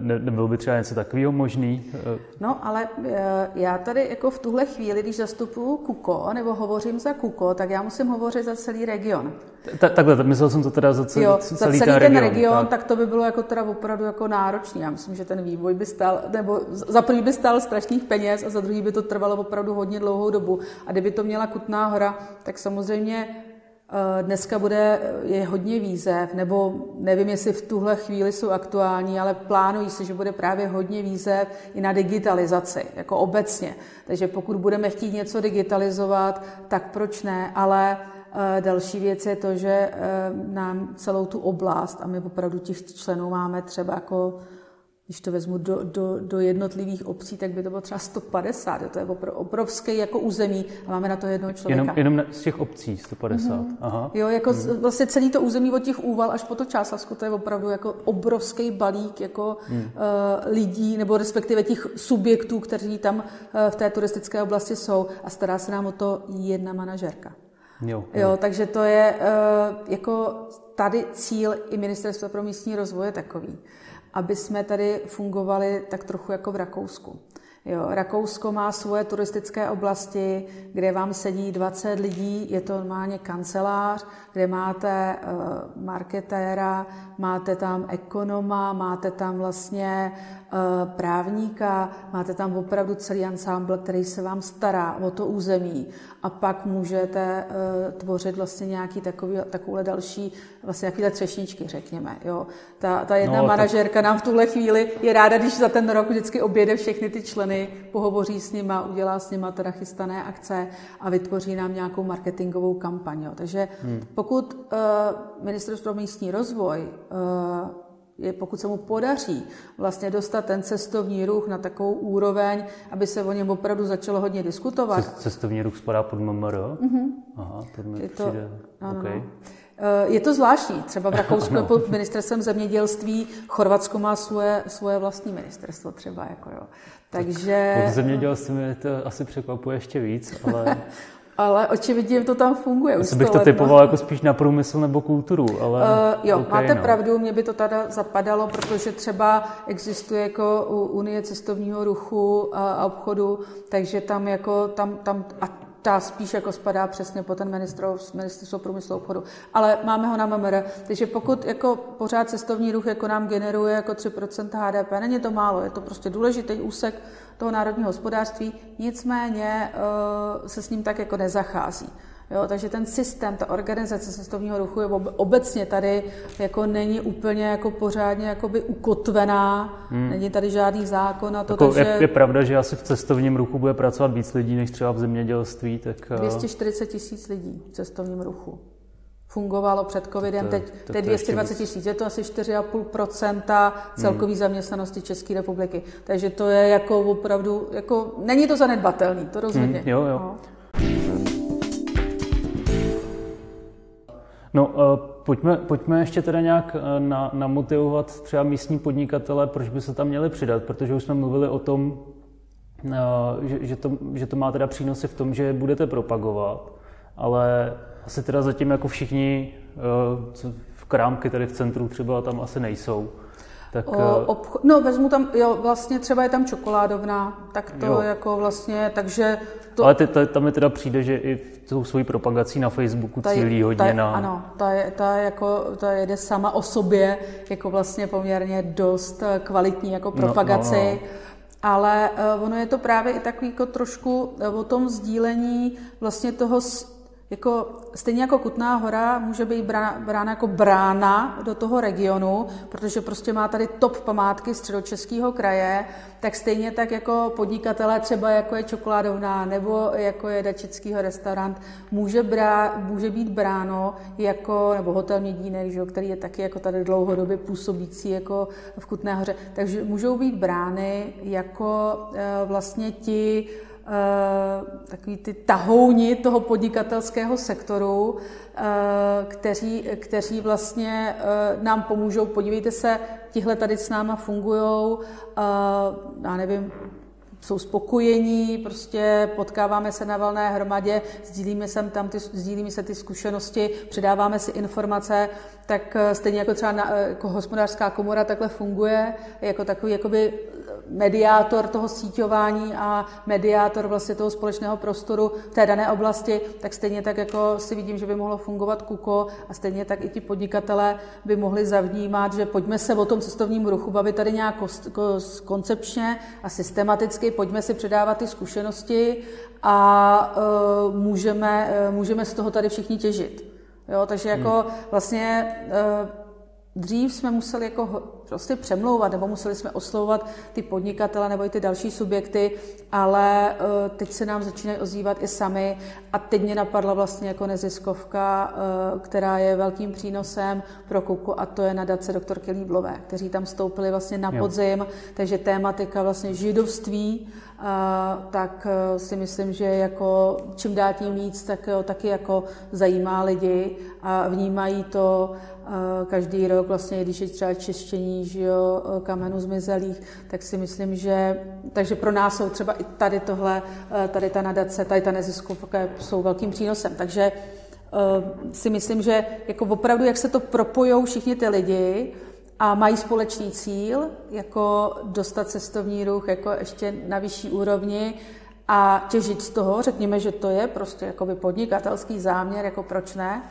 A: ne, nebylo by třeba něco takového možný?
B: Eh, no, ale eh, já tady jako v tuhle chvíli, když zastupuju KUKO nebo hovořím za KUKO, tak já musím hovořit za celý region.
A: Ta, takhle, myslel jsem to teda za celý, jo,
B: celý, za celý ten, ten region, region tak. tak to by bylo jako teda opravdu jako náročný. Já myslím, že ten vývoj by stál, nebo za první by stál strašných peněz a za druhý by to trvalo opravdu hodně dlouhou dobu. A kdyby to měla Kutná hora, tak samozřejmě Eh, dneska bude, je hodně výzev, nebo nevím, jestli v tuhle chvíli jsou aktuální, ale plánují se, že bude právě hodně výzev i na digitalizaci, jako obecně. Takže pokud budeme chtít něco digitalizovat, tak proč ne, ale eh, Další věc je to, že eh, nám celou tu oblast, a my opravdu těch členů máme třeba jako když to vezmu do, do, do jednotlivých obcí, tak by to bylo třeba 150. Jo? To je obrovské jako území a máme na to jednoho člověka.
A: Jenom, jenom z těch obcí 150. Mm-hmm. Aha.
B: Jo, jako mm-hmm. vlastně celý to území od těch úval až po to Čáslavsko, to je opravdu jako obrovský balík jako mm. uh, lidí, nebo respektive těch subjektů, kteří tam uh, v té turistické oblasti jsou a stará se nám o to jedna manažerka. Jo, jo. jo takže to je uh, jako tady cíl i Ministerstva pro místní rozvoj je takový aby jsme tady fungovali tak trochu jako v Rakousku. Jo, Rakousko má svoje turistické oblasti, kde vám sedí 20 lidí, je to normálně kancelář, kde máte uh, marketéra, máte tam ekonoma, máte tam vlastně právníka, máte tam opravdu celý ansámbl, který se vám stará o to území a pak můžete uh, tvořit vlastně nějaký takový, takovouhle další, vlastně nějakýhle třešničky, řekněme. Jo. Ta, ta jedna no, manažerka nám v tuhle chvíli je ráda, když za ten rok vždycky objede všechny ty členy, pohovoří s nima, udělá s nima teda chystané akce a vytvoří nám nějakou marketingovou kampaň. Jo. Takže hmm. pokud uh, Ministerstvo místní rozvoj uh, je, pokud se mu podaří vlastně dostat ten cestovní ruch na takovou úroveň, aby se o něm opravdu začalo hodně diskutovat.
A: Cestovní ruch spadá pod MMR? Mm-hmm. Aha, to mi je to, přijde. Ano, okay. no.
B: Eh, je to zvláštní. Třeba v Rakousku je pod ministerstvem zemědělství, Chorvatsko má svoje, svoje vlastní ministerstvo třeba. Jako jo. Takže...
A: Pod zemědělství mě to asi překvapuje ještě víc, ale...
B: ale očividně to tam funguje.
A: Už bych to typoval jako spíš na průmysl nebo kulturu, ale...
B: Uh, jo, okay, máte no. pravdu, mě by to teda zapadalo, protože třeba existuje jako Unie cestovního ruchu a obchodu, takže tam jako, tam, tam, a ta spíš jako spadá přesně po ten ministerstvo průmyslu obchodu. Ale máme ho na MMR, takže pokud jako pořád cestovní ruch jako nám generuje jako 3% HDP, není to málo, je to prostě důležitý úsek toho národního hospodářství, nicméně uh, se s ním tak jako nezachází. Jo, takže ten systém, ta organizace cestovního ruchu je obecně tady jako není úplně jako pořádně jakoby ukotvená, hmm. není tady žádný zákon a to,
A: jako takže... Je, je pravda, že asi v cestovním ruchu bude pracovat víc lidí než třeba v zemědělství, tak...
B: 240 eh, tisíc lidí v cestovním ruchu fungovalo před covidem, teď, teď 220 tisíc, je to asi 4,5% celkový hmm. zaměstnanosti České republiky. Takže to je jako opravdu, jako, není to zanedbatelný, to rozhodně. Hmm,
A: jo, jo. No. No, pojďme, pojďme ještě teda nějak na, namotivovat třeba místní podnikatele, proč by se tam měli přidat, protože už jsme mluvili o tom, že, že, to, že to má teda přínosy v tom, že budete propagovat, ale asi teda zatím jako všichni v krámky tady v centru třeba tam asi nejsou.
B: Tak, o, eh, obcho- no, vezmu tam, jo, vlastně třeba je tam čokoládovna, tak to jo. jako vlastně, takže... To...
A: Ale ty, ta, tam mi teda přijde, že i tou svojí propagací na Facebooku ta cílí hodně
B: ta,
A: na...
B: Ano, ta, je, ta, jako, ta jede sama o sobě jako vlastně poměrně dost eh, kvalitní jako propagaci. No, no, no. Ale uh, ono je to právě i takový jako trošku o tom sdílení vlastně toho jako, stejně jako Kutná hora může být brána, brána jako brána do toho regionu, protože prostě má tady top památky středočeského kraje, tak stejně tak jako podnikatelé třeba jako je čokoládovná nebo jako je dačickýho restaurant, může, brá, může být bráno jako, nebo hotel Mědínek, že, který je taky jako tady dlouhodobě působící jako v Kutné hoře, takže můžou být brány jako e, vlastně ti takový ty tahouni toho podnikatelského sektoru, eh, kteří, kteří vlastně eh, nám pomůžou. Podívejte se, tihle tady s náma fungují, já nevím, jsou spokojení, prostě potkáváme se na valné hromadě, sdílíme se, tam ty, sdílíme se ty zkušenosti, předáváme si informace, tak stejně jako třeba na, jako hospodářská komora takhle funguje, jako takový jakoby mediátor toho síťování a mediátor vlastně toho společného prostoru v té dané oblasti, tak stejně tak jako si vidím, že by mohlo fungovat KUKO a stejně tak i ti podnikatelé by mohli zavnímat, že pojďme se o tom cestovním ruchu bavit tady nějak koncepčně a systematicky, pojďme si předávat ty zkušenosti a uh, můžeme, uh, můžeme z toho tady všichni těžit. Jo, takže jako hmm. vlastně uh, dřív jsme museli jako prostě přemlouvat, nebo museli jsme oslovovat ty podnikatele nebo i ty další subjekty, ale eh, teď se nám začínají ozývat i sami. A teď mě napadla vlastně jako neziskovka, eh, která je velkým přínosem pro Kuku a to je nadace doktorky Líblové, kteří tam stoupili vlastně na podzim, jo. takže tématika vlastně židovství, tak eh, si myslím, že jako čím dál tím víc, tak taky jako zajímá lidi a vnímají to každý rok, vlastně, když je třeba čištění že jo, kamenů zmizelých, tak si myslím, že takže pro nás jsou třeba i tady tohle, eh, tady ta nadace, tady ta neziskovka jsou velkým přínosem. Takže eh, si myslím, že jako opravdu, jak se to propojou všichni ty lidi a mají společný cíl, jako dostat cestovní ruch jako ještě na vyšší úrovni a těžit z toho, řekněme, že to je prostě jakoby podnikatelský záměr, jako proč ne,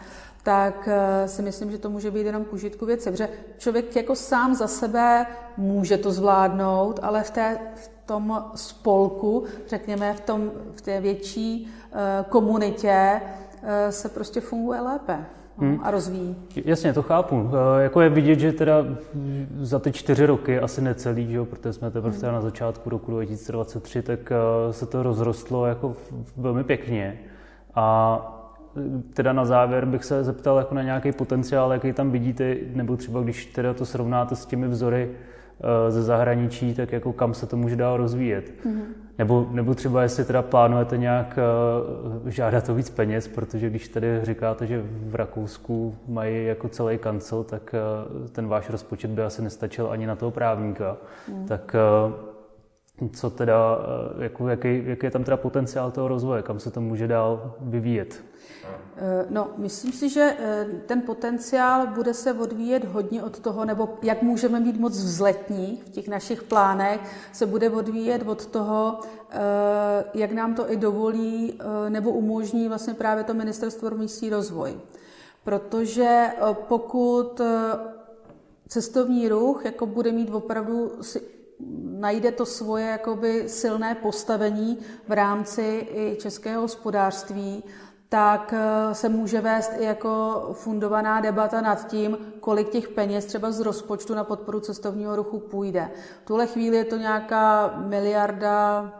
B: tak eh, si myslím, že to může být jenom k užitku věci. Protože člověk jako sám za sebe může to zvládnout, ale v, té, v tom spolku, řekněme, v, tom, v té větší uh, komunitě uh, se prostě funguje lépe. No, hmm. a rozvíjí.
A: Jasně, to chápu. Jako je vidět, že teda za ty čtyři roky, asi necelý, že jo, protože jsme teprve hmm. na začátku roku 2023, tak se to rozrostlo jako velmi pěkně. A teda na závěr bych se zeptal jako na nějaký potenciál, jaký tam vidíte, nebo třeba když teda to srovnáte s těmi vzory eh, ze zahraničí, tak jako kam se to může dál rozvíjet. Mm-hmm. Nebo, nebo třeba jestli teda plánujete nějak uh, žádat o víc peněz, protože když tady říkáte, že v Rakousku mají jako celý kancel, tak uh, ten váš rozpočet by asi nestačil ani na toho právníka. Mm. Tak uh, co teda, jako, jaký, jaký je tam teda potenciál toho rozvoje, kam se to může dál vyvíjet?
B: Eh, no, myslím si, že eh, ten potenciál bude se odvíjet hodně od toho, nebo jak můžeme být moc vzletní v těch našich plánech, se bude odvíjet od toho, eh, jak nám to i dovolí nebo umožní vlastně právě to Ministerstvo místní rozvoj. Protože pokud cestovní ruch jako bude mít opravdu si najde to svoje jakoby silné postavení v rámci i českého hospodářství, tak eh, se může vést i jako fundovaná debata nad tím, kolik těch peněz třeba z rozpočtu na podporu cestovního ruchu půjde. V tuhle chvíli je to nějaká miliarda,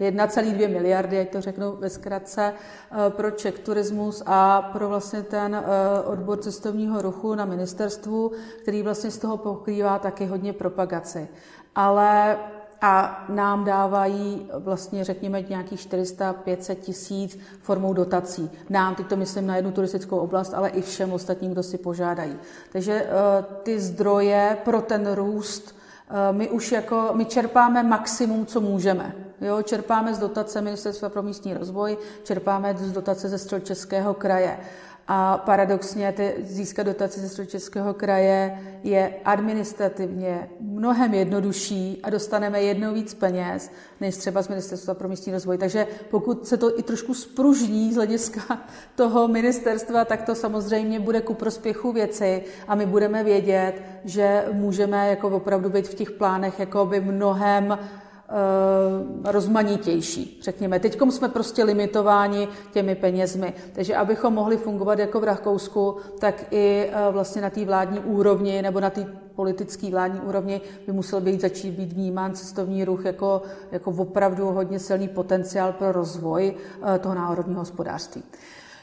B: 1,2 miliardy, jak to řeknu ve zkratce, eh, pro Czech turismus a pro vlastně ten eh, odbor cestovního ruchu na ministerstvu, který vlastně z toho pokrývá taky hodně propagaci. Ale a nám dávají vlastně, řekněme, nějakých 400-500 tisíc formou dotací. Nám, teď to myslím na jednu turistickou oblast, ale i všem ostatním, kdo si požádají. Takže eh, ty zdroje pro ten růst eh, my už jako, my čerpáme maximum, co můžeme. Jo, čerpáme z dotace Ministerstva pro místní rozvoj, čerpáme z dotace ze Středočeského kraje. A paradoxně ty, získat dotaci ze Středočeského kraje je administrativně mnohem jednodušší a dostaneme jednou víc peněz, než třeba z Ministerstva pro místní rozvoj. Takže pokud se to i trošku spružní z hlediska toho ministerstva, tak to samozřejmě bude ku prospěchu věci a my budeme vědět, že můžeme jako opravdu být v těch plánech jako by mnohem rozmanitější, řekněme. Teď jsme prostě limitováni těmi penězmi, takže abychom mohli fungovat jako v Rakousku, tak i eh, vlastně na té vládní úrovni nebo na té politické vládní úrovni by musel být začít být vnímán cestovní ruch jako, jako opravdu hodně silný potenciál pro rozvoj eh, toho národního hospodářství.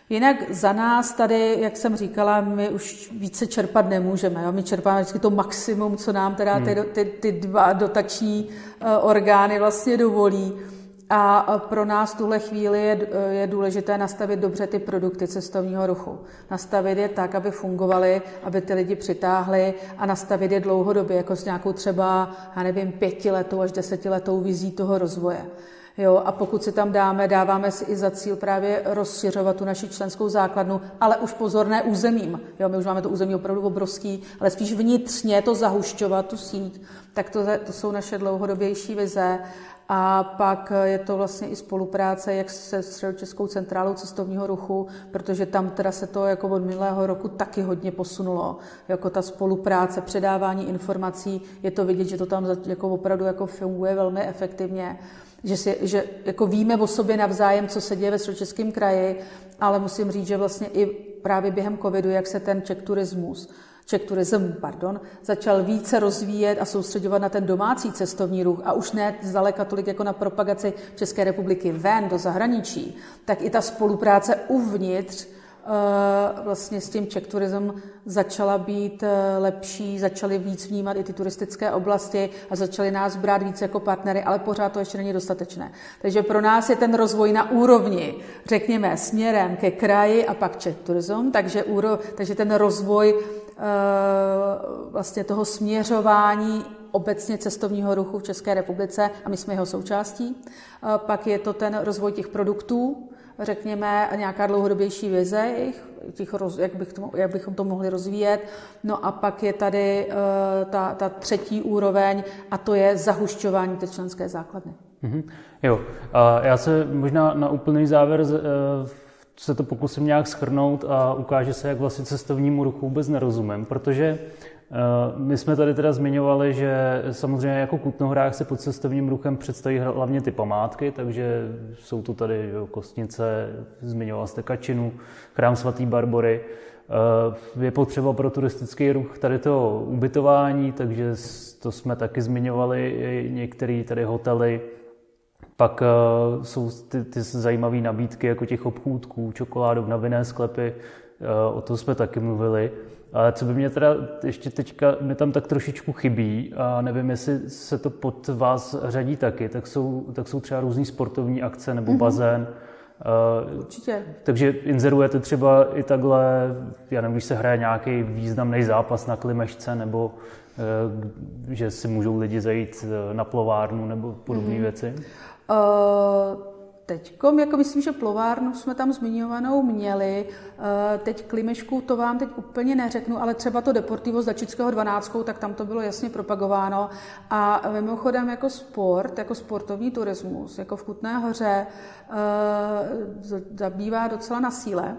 B: Jinak za nás tady, jak jsem říkala, my už více čerpat nemůžeme. Jo? My čerpáme vždycky to maximum, co nám teda ty, hmm. ty, ty dva dotační uh, orgány vlastně dovolí. A pro nás v tuhle chvíli je, je důležité nastavit dobře ty produkty cestovního ruchu. Nastavit je tak, aby fungovaly, aby ty lidi přitáhly a nastavit je dlouhodobě, jako s nějakou třeba, já nevím, pětiletou až desetiletou vizí toho rozvoje. Jo, a pokud si tam dáme, dáváme si i za cíl právě rozšiřovat tu naši členskou základnu, ale už pozorné územím. Jo, my už máme to území opravdu obrovský, ale spíš vnitřně to zahušťovat, tu síť, tak to, to jsou naše dlouhodobější vize. A pak je to vlastně i spolupráce jak se Středočeskou centrálou cestovního ruchu, protože tam teda se to jako od minulého roku taky hodně posunulo. Jako ta spolupráce, předávání informací, je to vidět, že to tam jako opravdu jako funguje velmi efektivně že, si, že jako víme o sobě navzájem, co se děje ve Středočeském kraji, ale musím říct, že vlastně i právě během covidu, jak se ten Czech turismus, Czech turism, pardon, začal více rozvíjet a soustředovat na ten domácí cestovní ruch a už ne zdaleka tolik jako na propagaci České republiky ven do zahraničí, tak i ta spolupráce uvnitř vlastně s tím Czech Tourism začala být eh, lepší, začaly víc vnímat i ty turistické oblasti a začaly nás brát víc jako partnery, ale pořád to ještě není dostatečné. Takže pro nás je ten rozvoj na úrovni, řekněme, směrem ke kraji a pak Czech Tourism, takže, úro, takže ten rozvoj eh, vlastně toho směřování obecně cestovního ruchu v České republice a my jsme jeho součástí. Pak je to ten rozvoj těch produktů, řekněme, nějaká dlouhodobější vize jejich, těch roz, jak, bych to, jak bychom to mohli rozvíjet. No a pak je tady uh, ta, ta třetí úroveň a to je zahušťování té členské základny.
A: Mm-hmm. Jo, a já se možná na úplný závěr uh, se to pokusím nějak schrnout a ukáže se, jak vlastně cestovnímu ruchu vůbec nerozumím, protože my jsme tady teda zmiňovali, že samozřejmě jako Kutnohrách se pod cestovním ruchem představí hlavně ty památky, takže jsou tu tady Kostnice, zmiňoval jste Kačinu, chrám svatý Barbory. Eh, je potřeba pro turistický ruch tady to ubytování, takže to jsme taky zmiňovali, některé tady hotely. Pak eh, jsou ty, ty zajímavé nabídky jako těch obchůdků, čokoládov vinné sklepy, o tom jsme taky mluvili. Ale co by mě teda ještě teďka, mi tam tak trošičku chybí a nevím, jestli se to pod vás řadí taky, tak jsou, tak jsou třeba různý sportovní akce nebo mm-hmm. bazén.
B: Určitě.
A: Takže inzerujete třeba i takhle, já nevím, když se hraje nějaký významný zápas na klimešce, nebo e, že si můžou lidi zajít e, na plovárnu nebo podobné mm-hmm. věci? Uh,
B: Teďkom, jako myslím, že plovárnu jsme tam zmiňovanou měli, eh, teď Klimešku to vám teď úplně neřeknu, ale třeba to Deportivo z Dačického 12, tak tam to bylo jasně propagováno. A mimochodem jako sport, jako sportovní turismus, jako v Kutné hoře, eh, zabývá docela na síle.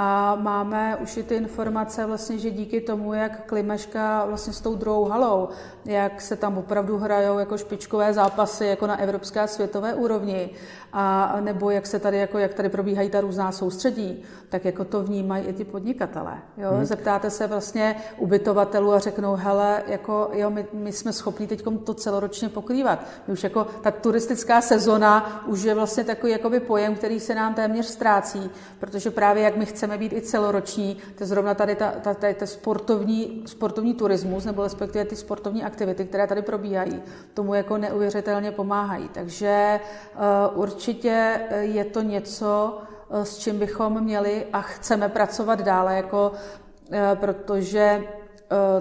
B: A máme už i ty informace, vlastně, že díky tomu, jak Klimeška vlastně s tou druhou halou, jak se tam opravdu hrajou jako špičkové zápasy jako na evropské a světové úrovni, a nebo jak se tady, jako, jak tady probíhají ta různá soustředí, tak jako to vnímají i ty podnikatelé. Jo? Hmm. Zeptáte se vlastně ubytovatelů a řeknou, hele, jako, jo, my, my jsme schopni teď to celoročně pokrývat. My už jako ta turistická sezona už je vlastně takový jakoby pojem, který se nám téměř ztrácí, protože právě jak my chceme být i celoroční, to je zrovna tady ta, ta, ta, ta sportovní, sportovní turismus, nebo respektive ty sportovní aktivity, které tady probíhají, tomu jako neuvěřitelně pomáhají. Takže uh, určitě je to něco, s čím bychom měli a chceme pracovat dále, jako, protože Eh,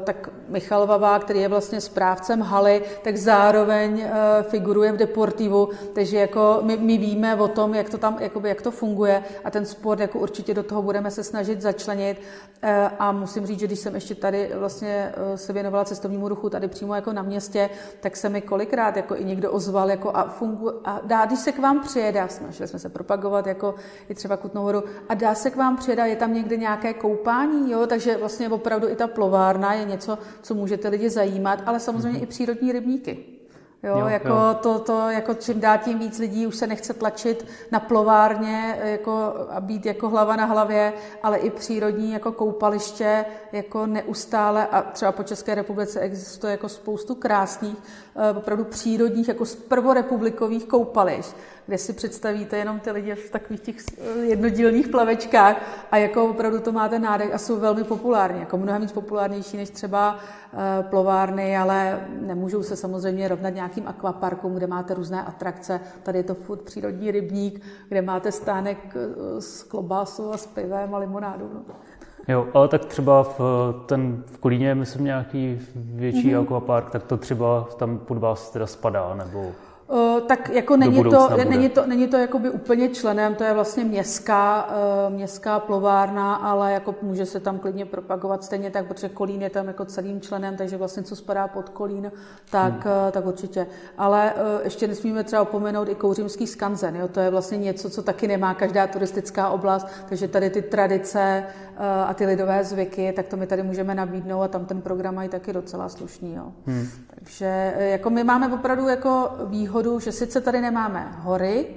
B: tak Michal Vavá, který je vlastně správcem haly, tak zároveň eh, figuruje v Deportivu, takže jako my, my víme o tom, jak to tam, jakoby, jak to funguje a ten sport jako určitě do toho budeme se snažit začlenit. Eh, a musím říct, že když jsem ještě tady vlastně se věnovala cestovnímu ruchu tady přímo jako na městě, tak se mi kolikrát jako i někdo ozval jako a funguje, a dá, když se k vám přijede, a snažili jsme se propagovat jako i třeba Kutnou horu, a dá se k vám přijet, je tam někde nějaké koupání, jo, takže vlastně opravdu i ta plovárna plovárna je něco, co můžete lidi zajímat, ale samozřejmě mm-hmm. i přírodní rybníky. Jo, jo, jako jo. To, to, jako čím dál tím víc lidí už se nechce tlačit na plovárně jako, a být jako hlava na hlavě, ale i přírodní jako koupaliště jako neustále a třeba po České republice existuje jako spoustu krásných, opravdu přírodních, jako z prvorepublikových koupališť, kde si představíte jenom ty lidi v takových těch jednodílných plavečkách a jako opravdu to máte nádech a jsou velmi populární, jako mnohem víc populárnější než třeba eh, plovárny, ale nemůžou se samozřejmě rovnat nějakým akvaparkům, kde máte různé atrakce. Tady je to furt přírodní rybník, kde máte stánek eh, s klobásou a s pivem a limonádou. No.
A: Jo, ale tak třeba v, ten, v Kolíně, myslím, nějaký větší mm-hmm. aquapark, tak to třeba tam pod vás teda spadá, nebo...
B: Uh, tak jako není to, není to, není to jakoby úplně členem, to je vlastně městská, uh, městská plovárna, ale jako může se tam klidně propagovat stejně tak, protože Kolín je tam jako celým členem, takže vlastně co spadá pod Kolín, tak, hmm. uh, tak určitě. Ale ještě nesmíme třeba opomenout i Kouřimský skanzen, jo? to je vlastně něco, co taky nemá každá turistická oblast, takže tady ty tradice a ty lidové zvyky, tak to my tady můžeme nabídnout a tam ten program mají taky docela slušný. Jo? Hmm. Takže jako my máme opravdu jako výhodu výhodu, že sice tady nemáme hory,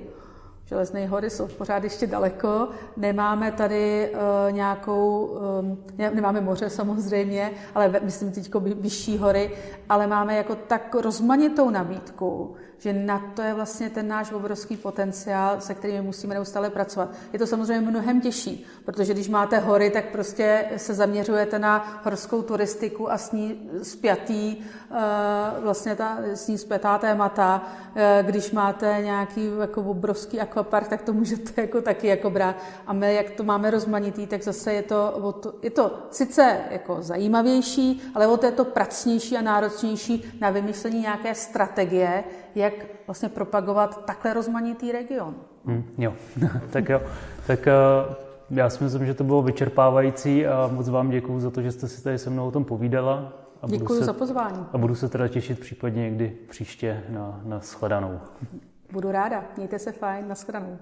B: Železné hory jsou pořád ještě daleko, nemáme tady uh, nějakou, um, nemáme moře samozřejmě, ale myslím teď vyšší hory, ale máme jako tak rozmanitou nabídku, že na to je vlastně ten náš obrovský potenciál, se kterými musíme neustále pracovat. Je to samozřejmě mnohem těžší, protože když máte hory, tak prostě se zaměřujete na horskou turistiku a s ní spjatý, eh, vlastně ta, s ní spjatá témata. Eh, když máte nějaký jako obrovský akvapark, tak to můžete jako taky jako brát. A my, jak to máme rozmanitý, tak zase je to, je to sice jako zajímavější, ale o to je to pracnější a náročnější na vymyšlení nějaké strategie, jak vlastně propagovat takhle rozmanitý region.
A: Hmm, jo, tak jo. Tak uh, já si myslím, že to bylo vyčerpávající a moc vám děkuji za to, že jste si tady se mnou o tom povídala.
B: A děkuji za pozvání.
A: A budu se teda těšit případně někdy příště na, na shledanou.
B: Budu ráda. Mějte se fajn. Na shledanou.